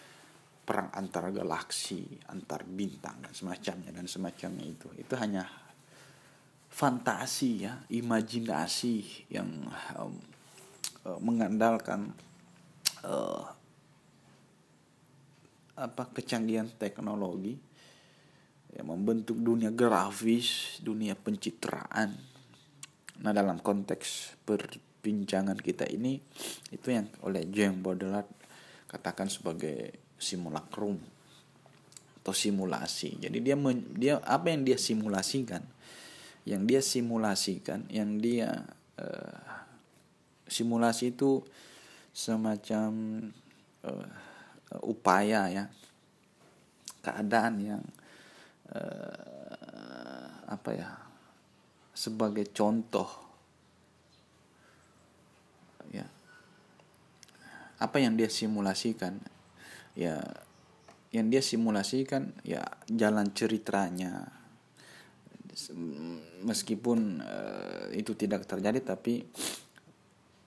perang antar galaksi antar bintang dan semacamnya dan semacamnya itu itu hanya fantasi ya imajinasi yang um, mengandalkan uh, apa kecanggihan teknologi yang membentuk dunia grafis dunia pencitraan nah dalam konteks per perbincangan kita ini itu yang oleh Jean Baudelaire katakan sebagai simulacrum atau simulasi. Jadi dia men, dia apa yang dia simulasikan? Yang dia simulasikan, yang dia uh, simulasi itu semacam uh, upaya ya keadaan yang uh, apa ya sebagai contoh apa yang dia simulasikan? Ya yang dia simulasikan ya jalan ceritanya. Meskipun uh, itu tidak terjadi tapi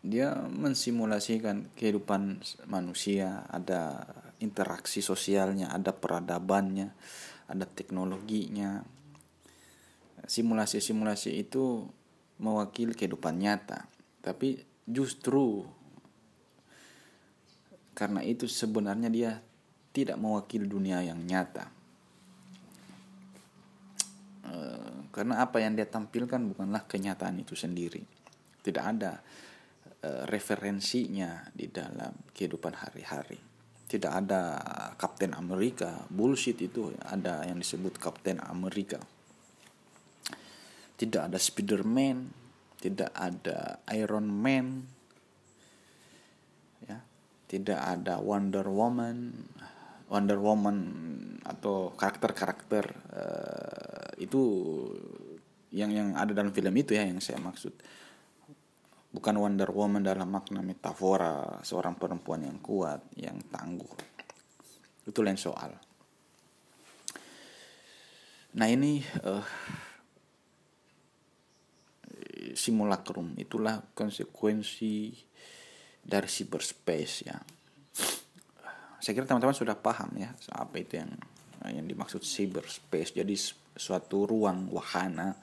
dia mensimulasikan kehidupan manusia ada interaksi sosialnya ada peradabannya ada teknologinya simulasi-simulasi itu mewakili kehidupan nyata tapi justru karena itu sebenarnya dia tidak mewakili dunia yang nyata. Uh, karena apa yang dia tampilkan bukanlah kenyataan itu sendiri tidak ada uh, referensinya di dalam kehidupan hari-hari. Tidak ada Kapten Amerika bullshit itu ada yang disebut Kapten Amerika. Tidak ada Spiderman tidak ada Iron Man ya. Tidak ada Wonder Woman Wonder Woman atau karakter-karakter uh, itu yang yang ada dalam film itu ya yang saya maksud bukan Wonder Woman dalam makna metafora seorang perempuan yang kuat, yang tangguh. Itu lain soal. Nah ini uh, simulacrum itulah konsekuensi dari cyberspace ya. Saya kira teman-teman sudah paham ya apa itu yang yang dimaksud cyberspace. Jadi suatu ruang wahana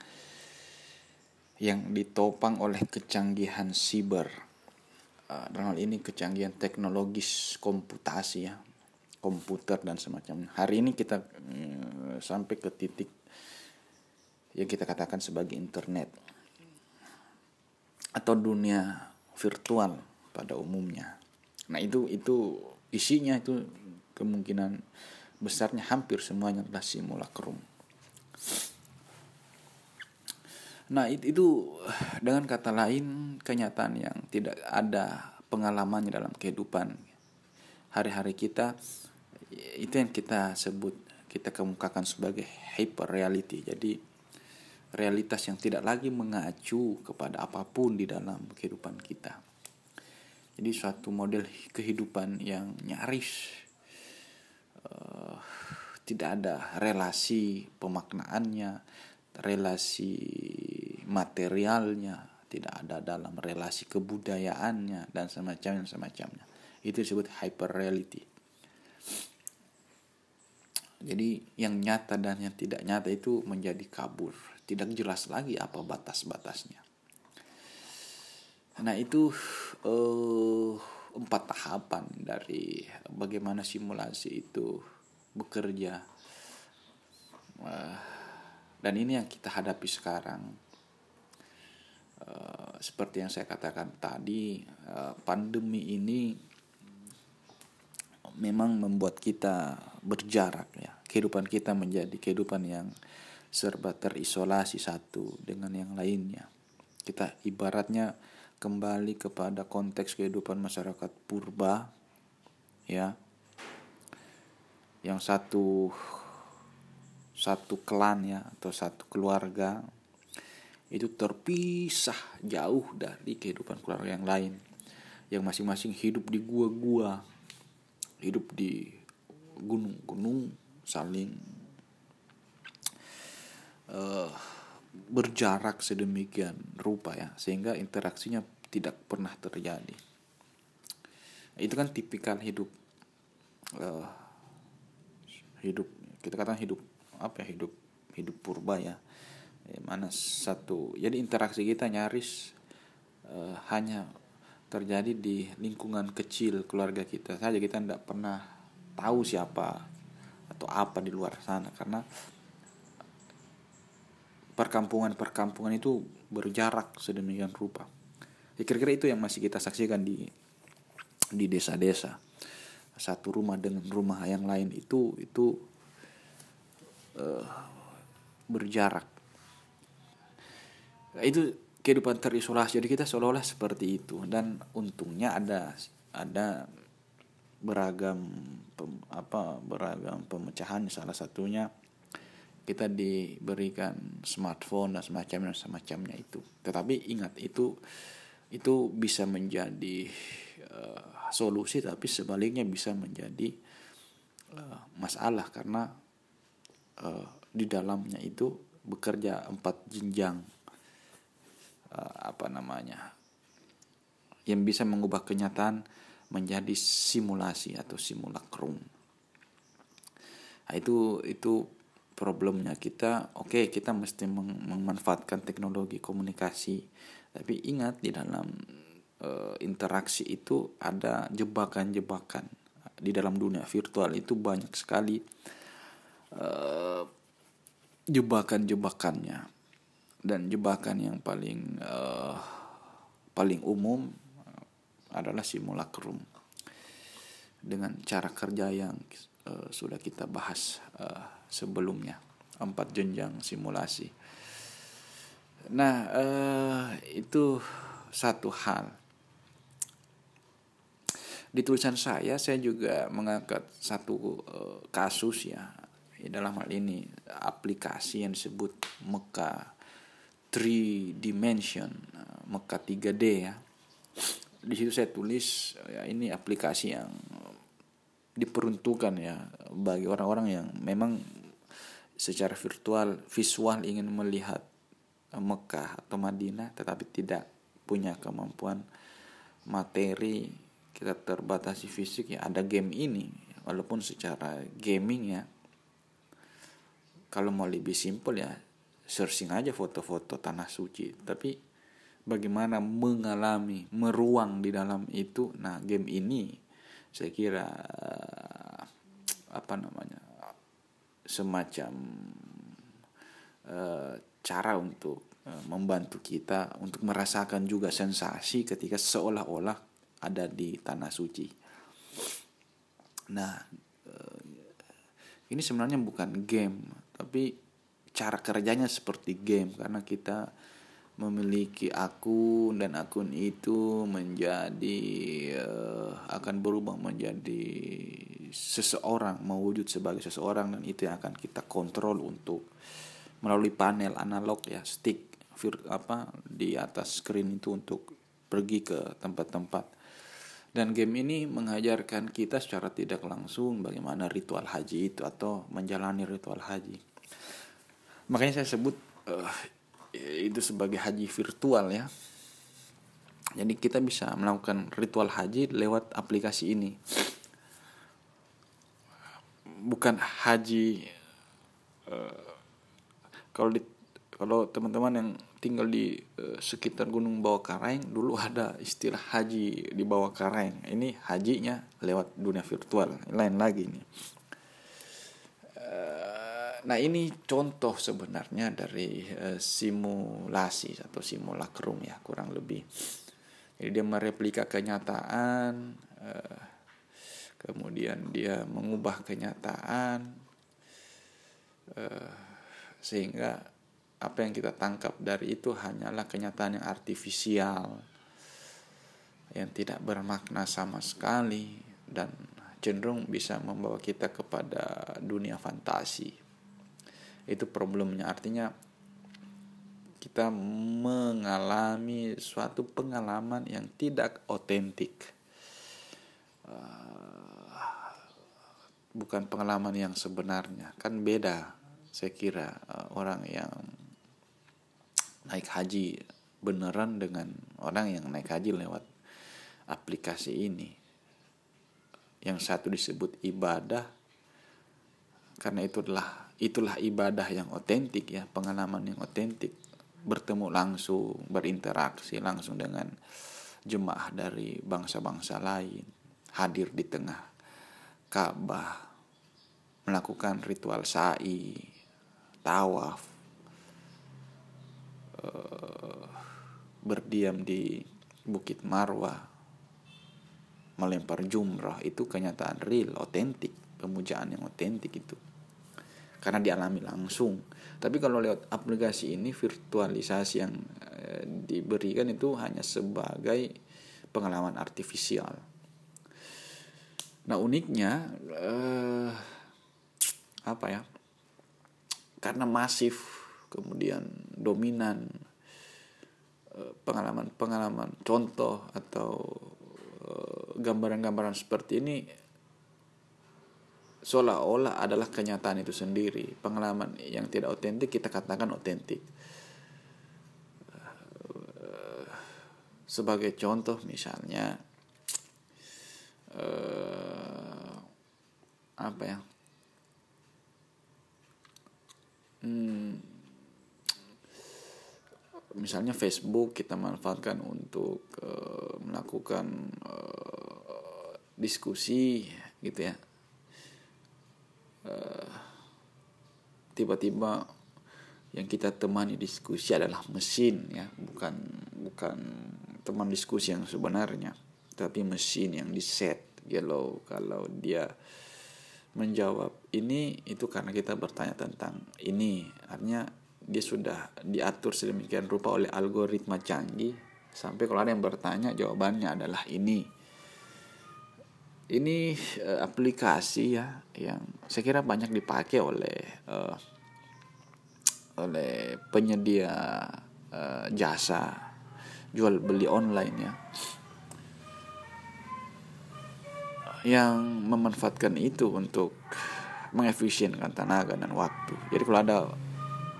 yang ditopang oleh kecanggihan siber. Uh, dalam hal ini kecanggihan teknologis komputasi ya komputer dan semacamnya. Hari ini kita uh, sampai ke titik yang kita katakan sebagai internet atau dunia virtual pada umumnya. Nah itu itu isinya itu kemungkinan besarnya hampir semuanya adalah simulacrum Nah itu, (sighs) dengan kata lain kenyataan yang tidak ada pengalamannya dalam kehidupan hari-hari kita itu yang kita sebut kita kemukakan sebagai hyper reality. Jadi realitas yang tidak lagi mengacu kepada apa pun di dalam kehidupan kita. Jadi suatu model kehidupan yang nyaris uh, tidak ada relasi pemaknaannya, relasi materialnya, tidak ada dalam relasi kebudayaannya dan semacamnya semacamnya. Itu disebut hyper reality. Jadi yang nyata dan yang tidak nyata itu menjadi kabur, tidak jelas lagi apa batas-batasnya. Nah itu uh, empat tahapan dari bagaimana simulasi itu bekerja. Dan ini yang kita hadapi sekarang Eh, seperti yang saya katakan tadi, uh, pandemi ini memang membuat kita berjarak ya. Kehidupan kita menjadi kehidupan yang serba terisolasi satu dengan yang lainnya. Kita ibaratnya kembali kepada konteks kehidupan masyarakat purba ya. Yang satu satu klan ya atau satu keluarga itu terpisah jauh dari kehidupan keluarga yang lain. Yang masing-masing hidup di gua-gua hidup di gunung-gunung saling uh, berjarak sedemikian rupa ya sehingga interaksinya tidak pernah terjadi. Itu kan tipikal hidup uh, hidup kita katakan hidup apa ya hidup hidup purba ya ya, mana satu jadi interaksi kita nyaris uh, hanya terjadi di lingkungan kecil keluarga kita saja kita tidak pernah tahu siapa atau apa di luar sana karena perkampungan-perkampungan itu berjarak sedemikian rupa. Ya, kira-kira itu yang masih kita saksikan di di desa-desa. Satu rumah dengan rumah yang lain itu itu uh, berjarak. Itu kehidupan terisolasi. Jadi kita seolah-olah seperti itu. Dan untungnya ada ada beragam pem, apa beragam pemecahan. Salah satunya kita diberikan smartphone dan semacamnya semacamnya itu. Tetapi ingat itu itu bisa menjadi uh, solusi tapi sebaliknya bisa menjadi uh, masalah. Karena uh, di dalamnya itu bekerja empat jenjang uh, apa namanya yang bisa mengubah kenyataan menjadi simulasi atau simulacrum. Nah, itu itu problemnya kita. Oke, okay, kita mesti meng memanfaatkan teknologi komunikasi, tapi ingat di dalam uh, interaksi itu ada jebakan-jebakan di dalam dunia virtual itu banyak sekali uh, jebakan-jebakannya dan jebakan yang paling uh, paling umum adalah simulacrum dengan cara kerja yang uh, sudah kita bahas uh, sebelumnya empat jenjang simulasi. Nah uh, itu satu hal. Di tulisan saya saya juga mengangkat satu uh, kasus ya dalam hal ini aplikasi yang disebut Meka 3 dimension Meka 3D ya. Di situ saya tulis ya ini aplikasi yang diperuntukkan ya bagi orang-orang yang memang secara virtual visual ingin melihat Mekah atau Madinah tetapi tidak punya kemampuan materi kita terbatasi fisik ya ada game ini. Walaupun secara gaming ya kalau mau lebih simpel ya searching aja foto-foto tanah suci. Tapi bagaimana mengalami meruang di dalam itu? Nah game ini saya kira uh, apa namanya semacam uh, cara untuk uh, membantu kita untuk merasakan juga sensasi ketika seolah-olah ada di tanah suci. Nah ini sebenarnya bukan game tapi cara kerjanya seperti game karena kita memiliki akun dan akun itu menjadi uh, akan berubah menjadi seseorang mewujud sebagai seseorang dan itu yang akan kita kontrol untuk melalui panel analog ya stick vir, apa di atas screen itu untuk pergi ke tempat-tempat. Dan game ini mengajarkan kita secara tidak langsung bagaimana ritual haji itu atau menjalani ritual haji makanya saya sebut uh, itu sebagai haji virtual ya. Jadi kita bisa melakukan ritual haji lewat aplikasi ini. Bukan haji uh, kalau di kalau teman-teman yang tinggal di uh, sekitar Gunung Bawah Karaeng dulu ada istilah haji di Bawah Karaeng. Ini hajinya lewat dunia virtual, lain lagi nih. Nah ini contoh sebenarnya dari uh, simulasi atau simulacrum ya kurang lebih. Jadi dia mereplika kenyataan, uh, kemudian dia mengubah kenyataan, uh, sehingga apa yang kita tangkap dari itu hanyalah kenyataan yang artifisial, yang tidak bermakna sama sekali dan cenderung bisa membawa kita kepada dunia fantasi itu problemnya. Artinya kita mengalami suatu pengalaman yang tidak otentik. Uh, bukan pengalaman yang sebenarnya. Kan beda saya kira uh, orang yang naik haji beneran dengan orang yang naik haji lewat aplikasi ini. Yang satu disebut ibadah karena itu adalah itulah ibadah yang otentik ya pengalaman yang otentik. Bertemu langsung berinteraksi langsung dengan jemaah dari bangsa-bangsa lain. Hadir di tengah Ka'bah melakukan ritual sa'i tawaf uh, berdiam di Bukit Marwah melempar jumrah. Itu kenyataan real otentik pemujaan yang otentik itu karena dialami langsung. Tapi kalau lewat aplikasi ini virtualisasi yang e, diberikan itu hanya sebagai pengalaman artifisial. Nah uniknya e, apa ya? Karena masif kemudian dominan eh, pengalaman-pengalaman contoh atau gambaran-gambaran seperti ini seolah-olah adalah kenyataan itu sendiri. Pengalaman yang tidak otentik kita katakan otentik. Sebagai contoh misalnya uh, apa ya? Hmm, misalnya Facebook kita manfaatkan untuk uh, melakukan uh, diskusi gitu ya Eh, tiba-tiba yang kita temani diskusi adalah mesin ya. Bukan bukan teman diskusi yang sebenarnya tapi mesin yang di set kalau kalau dia menjawab ini itu karena kita bertanya tentang ini. Artinya dia sudah diatur sedemikian rupa oleh algoritma canggih sampai kalau ada yang bertanya jawabannya adalah ini ini uh, aplikasi ya yang saya kira banyak dipakai oleh uh, oleh penyedia uh, jasa jual beli online ya yang memanfaatkan itu untuk mengefisienkan tenaga dan waktu. Jadi kalau ada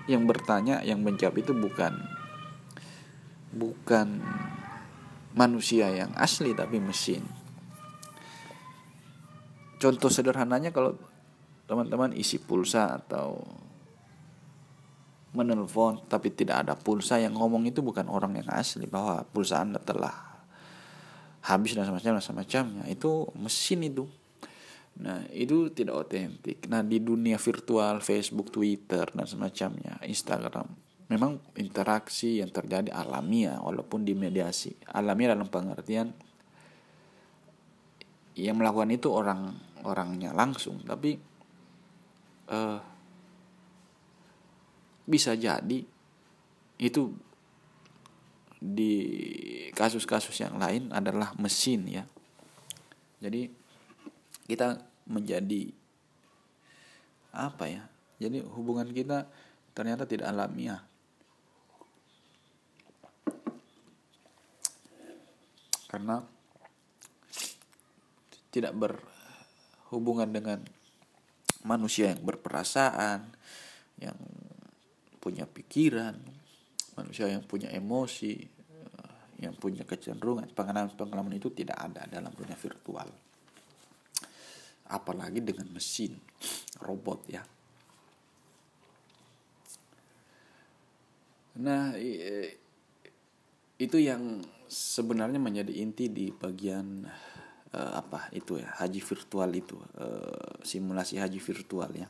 yang bertanya, yang menjawab itu bukan bukan manusia yang asli tapi mesin. Contoh sederhananya kalau teman-teman isi pulsa atau menelpon tapi tidak ada pulsa yang ngomong itu bukan orang yang asli bahwa pulsa Anda telah habis dan semacamnya semacamnya. Itu mesin itu. Nah itu tidak otentik. Nah di dunia virtual Facebook Twitter dan semacamnya Instagram memang interaksi yang terjadi alamiah walaupun dimediasi alamiah dalam pengertian yang melakukan itu orang orangnya langsung tapi uh, bisa jadi itu di kasus-kasus yang lain adalah mesin ya. Jadi kita menjadi apa ya? Jadi hubungan kita ternyata tidak alamiah. Karena tidak berhubungan dengan manusia yang berperasaan, yang punya pikiran, manusia yang punya emosi eh, yang punya kecenderungan. Pengalaman-pengalaman itu tidak ada dalam dunia virtual. Apalagi dengan mesin robot ya. Nah itu yang sebenarnya menjadi inti di bagian uh, apa itu ya haji virtual itu uh, simulasi haji virtual ya.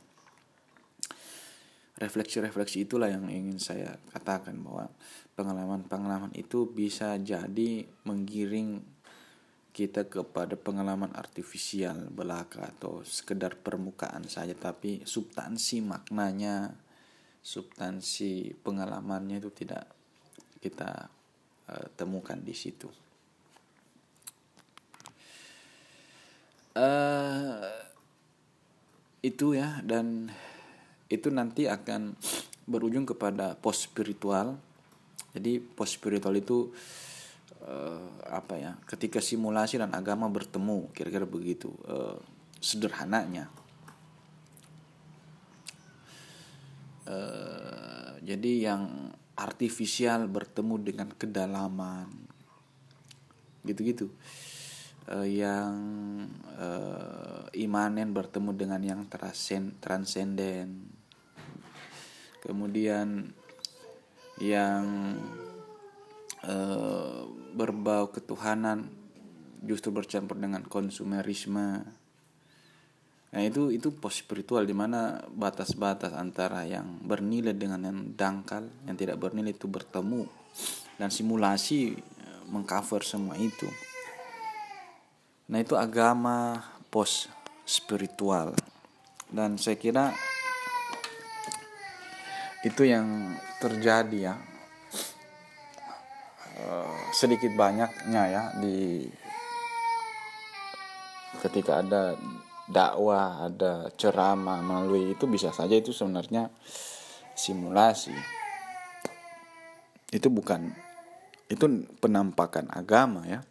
Refleksi-refleksi itulah yang ingin saya katakan bahwa pengalaman-pengalaman itu bisa jadi menggiring kita kepada pengalaman artifisial belaka atau sekedar permukaan saja tapi substansi maknanya substansi pengalamannya itu tidak kita uh, temukan di situ uh, itu ya dan itu nanti akan berujung kepada post spiritual. Jadi post spiritual itu uh, apa ya ketika simulasi dan agama bertemu kira-kira begitu uh, sederhananya. Uh, jadi yang artifisial bertemu dengan kedalaman gitu-gitu uh, yang uh, imanen bertemu dengan yang transenden. Kemudian yang uh, berbau ketuhanan justru bercampur dengan konsumerisme. Nah itu itu pos spiritual di mana batas-batas antara yang bernilai dengan yang dangkal yang tidak bernilai itu bertemu dan simulasi mengcover semua itu nah itu agama pos spiritual. Dan saya kira itu yang terjadi ya. Uh, sedikit banyaknya ya di ketika ada dakwah ada ceramah melalui itu bisa saja itu sebenarnya simulasi. Itu bukan itu penampakan agama ya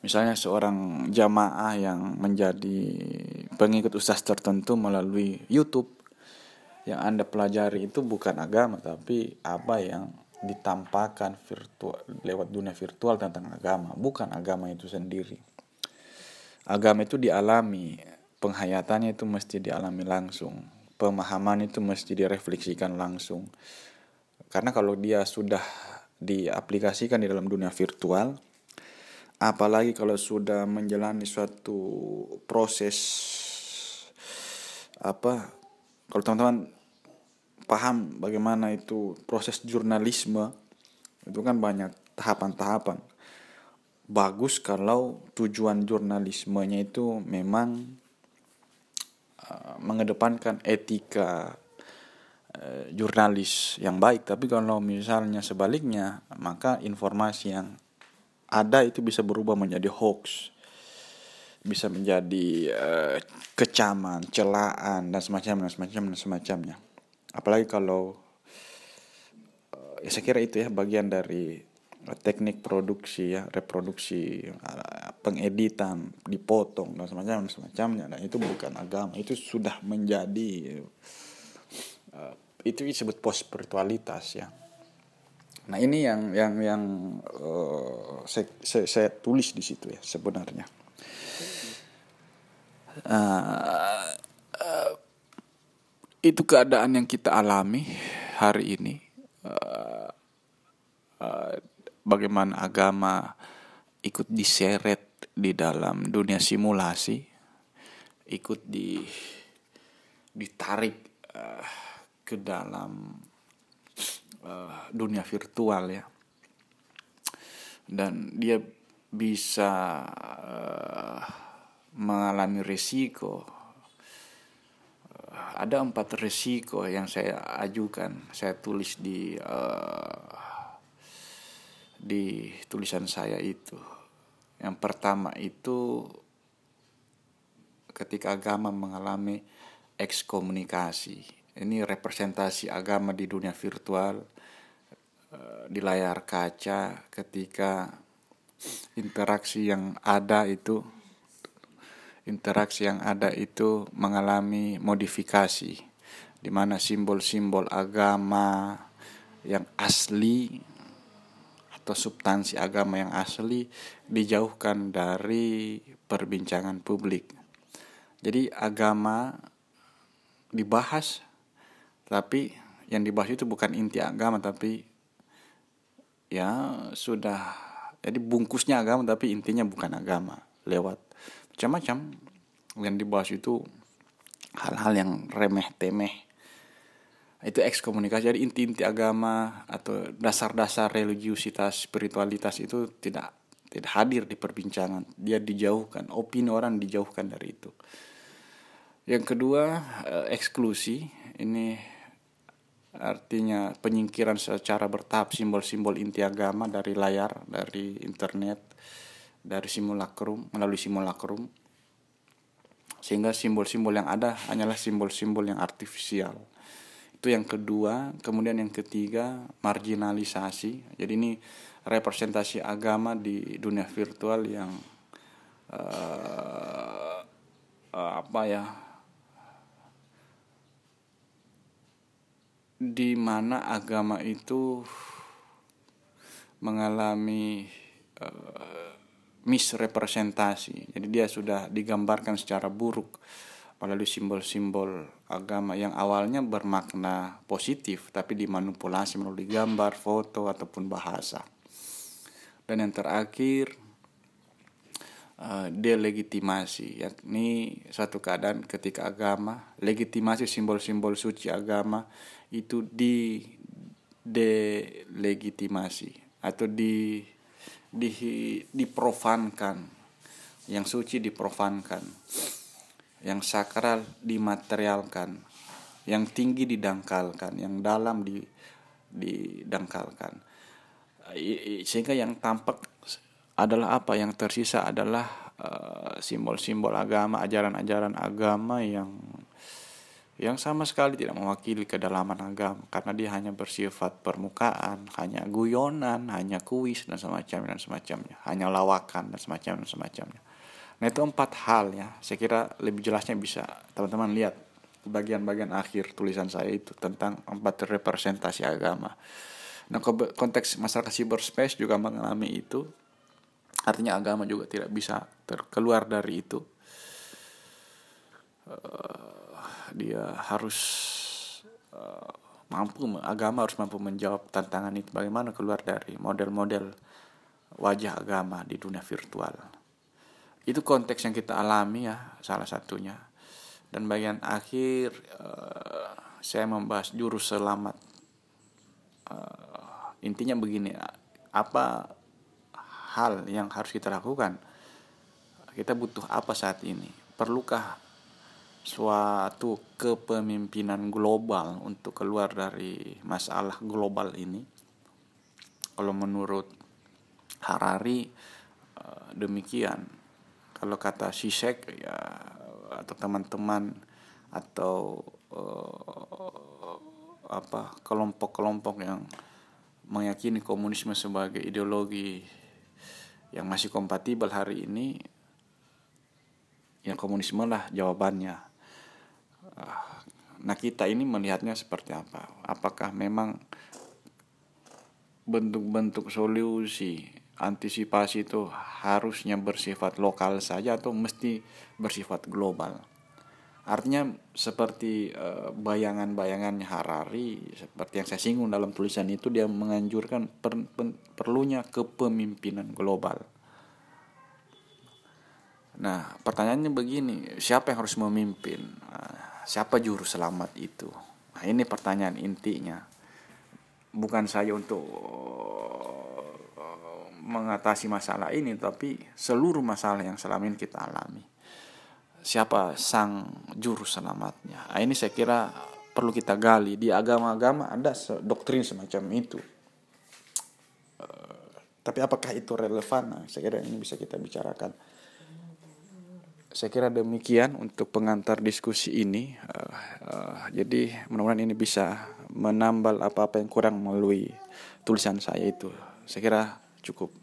misalnya seorang jamaah yang menjadi pengikut ustaz tertentu melalui YouTube yang Anda pelajari itu bukan agama tapi apa yang ditampakkan virtual lewat dunia virtual tentang agama, bukan agama itu sendiri. Agama itu dialami, penghayatannya itu mesti dialami langsung, pemahaman itu mesti direfleksikan langsung. Karena kalau dia sudah diaplikasikan di dalam dunia virtual, apalagi kalau sudah menjalani suatu proses apa kalau teman-teman paham bagaimana itu proses jurnalisme itu kan banyak tahapan-tahapan. Bagus kalau tujuan jurnalismenya itu memang uh, mengedepankan etika uh, jurnalis yang baik. Tapi kalau misalnya sebaliknya maka informasi yang ada itu bisa berubah menjadi hoax. Bisa menjadi uh, kecaman celaan dan semacamnya semacam dan semacamnya. Apalagi kalau uh, ya saya kira itu ya bagian dari teknik produksi ya reproduksi uh, pengeditan dipotong dan semacam dan semacamnya. Dan itu bukan agama itu sudah menjadi uh, itu disebut post spiritualitas ya nah ini yang yang yang uh, saya, saya, saya tulis di situ ya sebenarnya. Uh, uh, itu keadaan yang kita alami hari ini. Uh, uh, bagaimana agama ikut diseret di dalam dunia simulasi, ikut di ditarik uh, ke dalam uh, dunia virtual ya, dan dia bisa uh, mengalami risiko. Uh, ada empat risiko yang saya ajukan, saya tulis di uh, di tulisan saya itu. Yang pertama itu ketika agama mengalami ekskomunikasi. Ini representasi agama di dunia virtual eh, di layar kaca ketika interaksi yang ada itu interaksi yang ada itu mengalami modifikasi di mana simbol-simbol agama yang asli atau substansi agama yang asli dijauhkan dari perbincangan publik. Jadi agama dibahas tapi yang dibahas itu bukan inti agama tapi ya sudah jadi bungkusnya agama tapi intinya bukan agama lewat macam-macam. Yang dibahas itu hal-hal yang remeh temeh. Itu ekskomunikasi jadi inti-inti agama atau dasar-dasar religiusitas spiritualitas itu tidak tidak hadir di perbincangan. Dia dijauhkan opini orang dijauhkan dari itu. Yang kedua eh, eksklusi. Ini artinya penyingkiran secara bertahap simbol-simbol inti agama dari layar dari internet dari simulacrum melalui simulacrum. Sehingga simbol-simbol yang ada hanyalah simbol-simbol yang artifisial. Itu yang kedua kemudian yang ketiga marginalisasi. Jadi ini representasi agama di dunia virtual yang uh, uh, apa ya di mana agama itu mengalami uh, misrepresentasi jadi dia sudah digambarkan secara buruk melalui simbol-simbol agama yang awalnya bermakna positif tapi dimanipulasi melalui gambar, foto ataupun bahasa. Dan yang terakhir uh, delegitimasi yakni suatu keadaan ketika agama legitimasi simbol-simbol suci agama itu di delegitimasi atau di di diprofankan yang suci diprofankan yang sakral dimaterialkan, yang tinggi didangkalkan, yang dalam di didangkalkan. Sehingga yang tampak adalah apa? Yang tersisa adalah eh, simbol-simbol uh, agama, ajaran-ajaran agama yang yang sama sekali tidak mewakili kedalaman agama karena dia hanya bersifat permukaan, hanya guyonan, hanya kuis dan semacamnya dan semacamnya, hanya lawakan dan semacamnya dan semacamnya. Nah itu empat hal ya. Saya kira lebih jelasnya bisa teman-teman lihat bagian-bagian akhir tulisan saya itu tentang empat representasi agama. Nah konteks masyarakat cyberspace juga mengalami itu. Artinya agama juga tidak bisa terkeluar dari itu. Uh, dia harus uh, mampu agama harus mampu menjawab tantangan itu. Bagaimana keluar dari model-model wajah agama di dunia virtual itu konteks yang kita alami ya salah satunya dan bagian akhir uh, saya membahas juru selamat. Uh, intinya begini, apa hal yang harus kita lakukan? Kita butuh apa saat ini? Perlukah suatu kepemimpinan global untuk keluar dari masalah global ini? Kalau menurut Harari uh, demikian. Kalau kata Sisek ya atau teman-teman atau uh, apa kelompok-kelompok yang meyakini komunisme sebagai ideologi yang masih kompatibel hari ini yang komunisme lah jawabannya nah kita ini melihatnya seperti apa apakah memang bentuk-bentuk solusi antisipasi itu harusnya bersifat lokal saja atau mesti bersifat global Artinya seperti uh, bayangan-bayangannya Harari, seperti yang saya singgung dalam tulisan itu dia menganjurkan per, per, perlunya kepemimpinan global. Nah, pertanyaannya begini, siapa yang harus memimpin? Uh, siapa juru selamat itu? Nah, ini pertanyaan intinya. Bukan saja untuk uh, mengatasi masalah ini, tapi seluruh masalah yang selama ini kita alami siapa sang juru selamatnya. Nah, ini saya kira perlu kita gali di agama-agama ada doktrin semacam itu. Uh, tapi apakah itu relevan? Nah, saya kira ini bisa kita bicarakan. Saya kira demikian untuk pengantar diskusi ini. Uh, uh, jadi mudah-mudahan ini bisa menambal apa-apa yang kurang melalui tulisan saya itu. Saya kira cukup.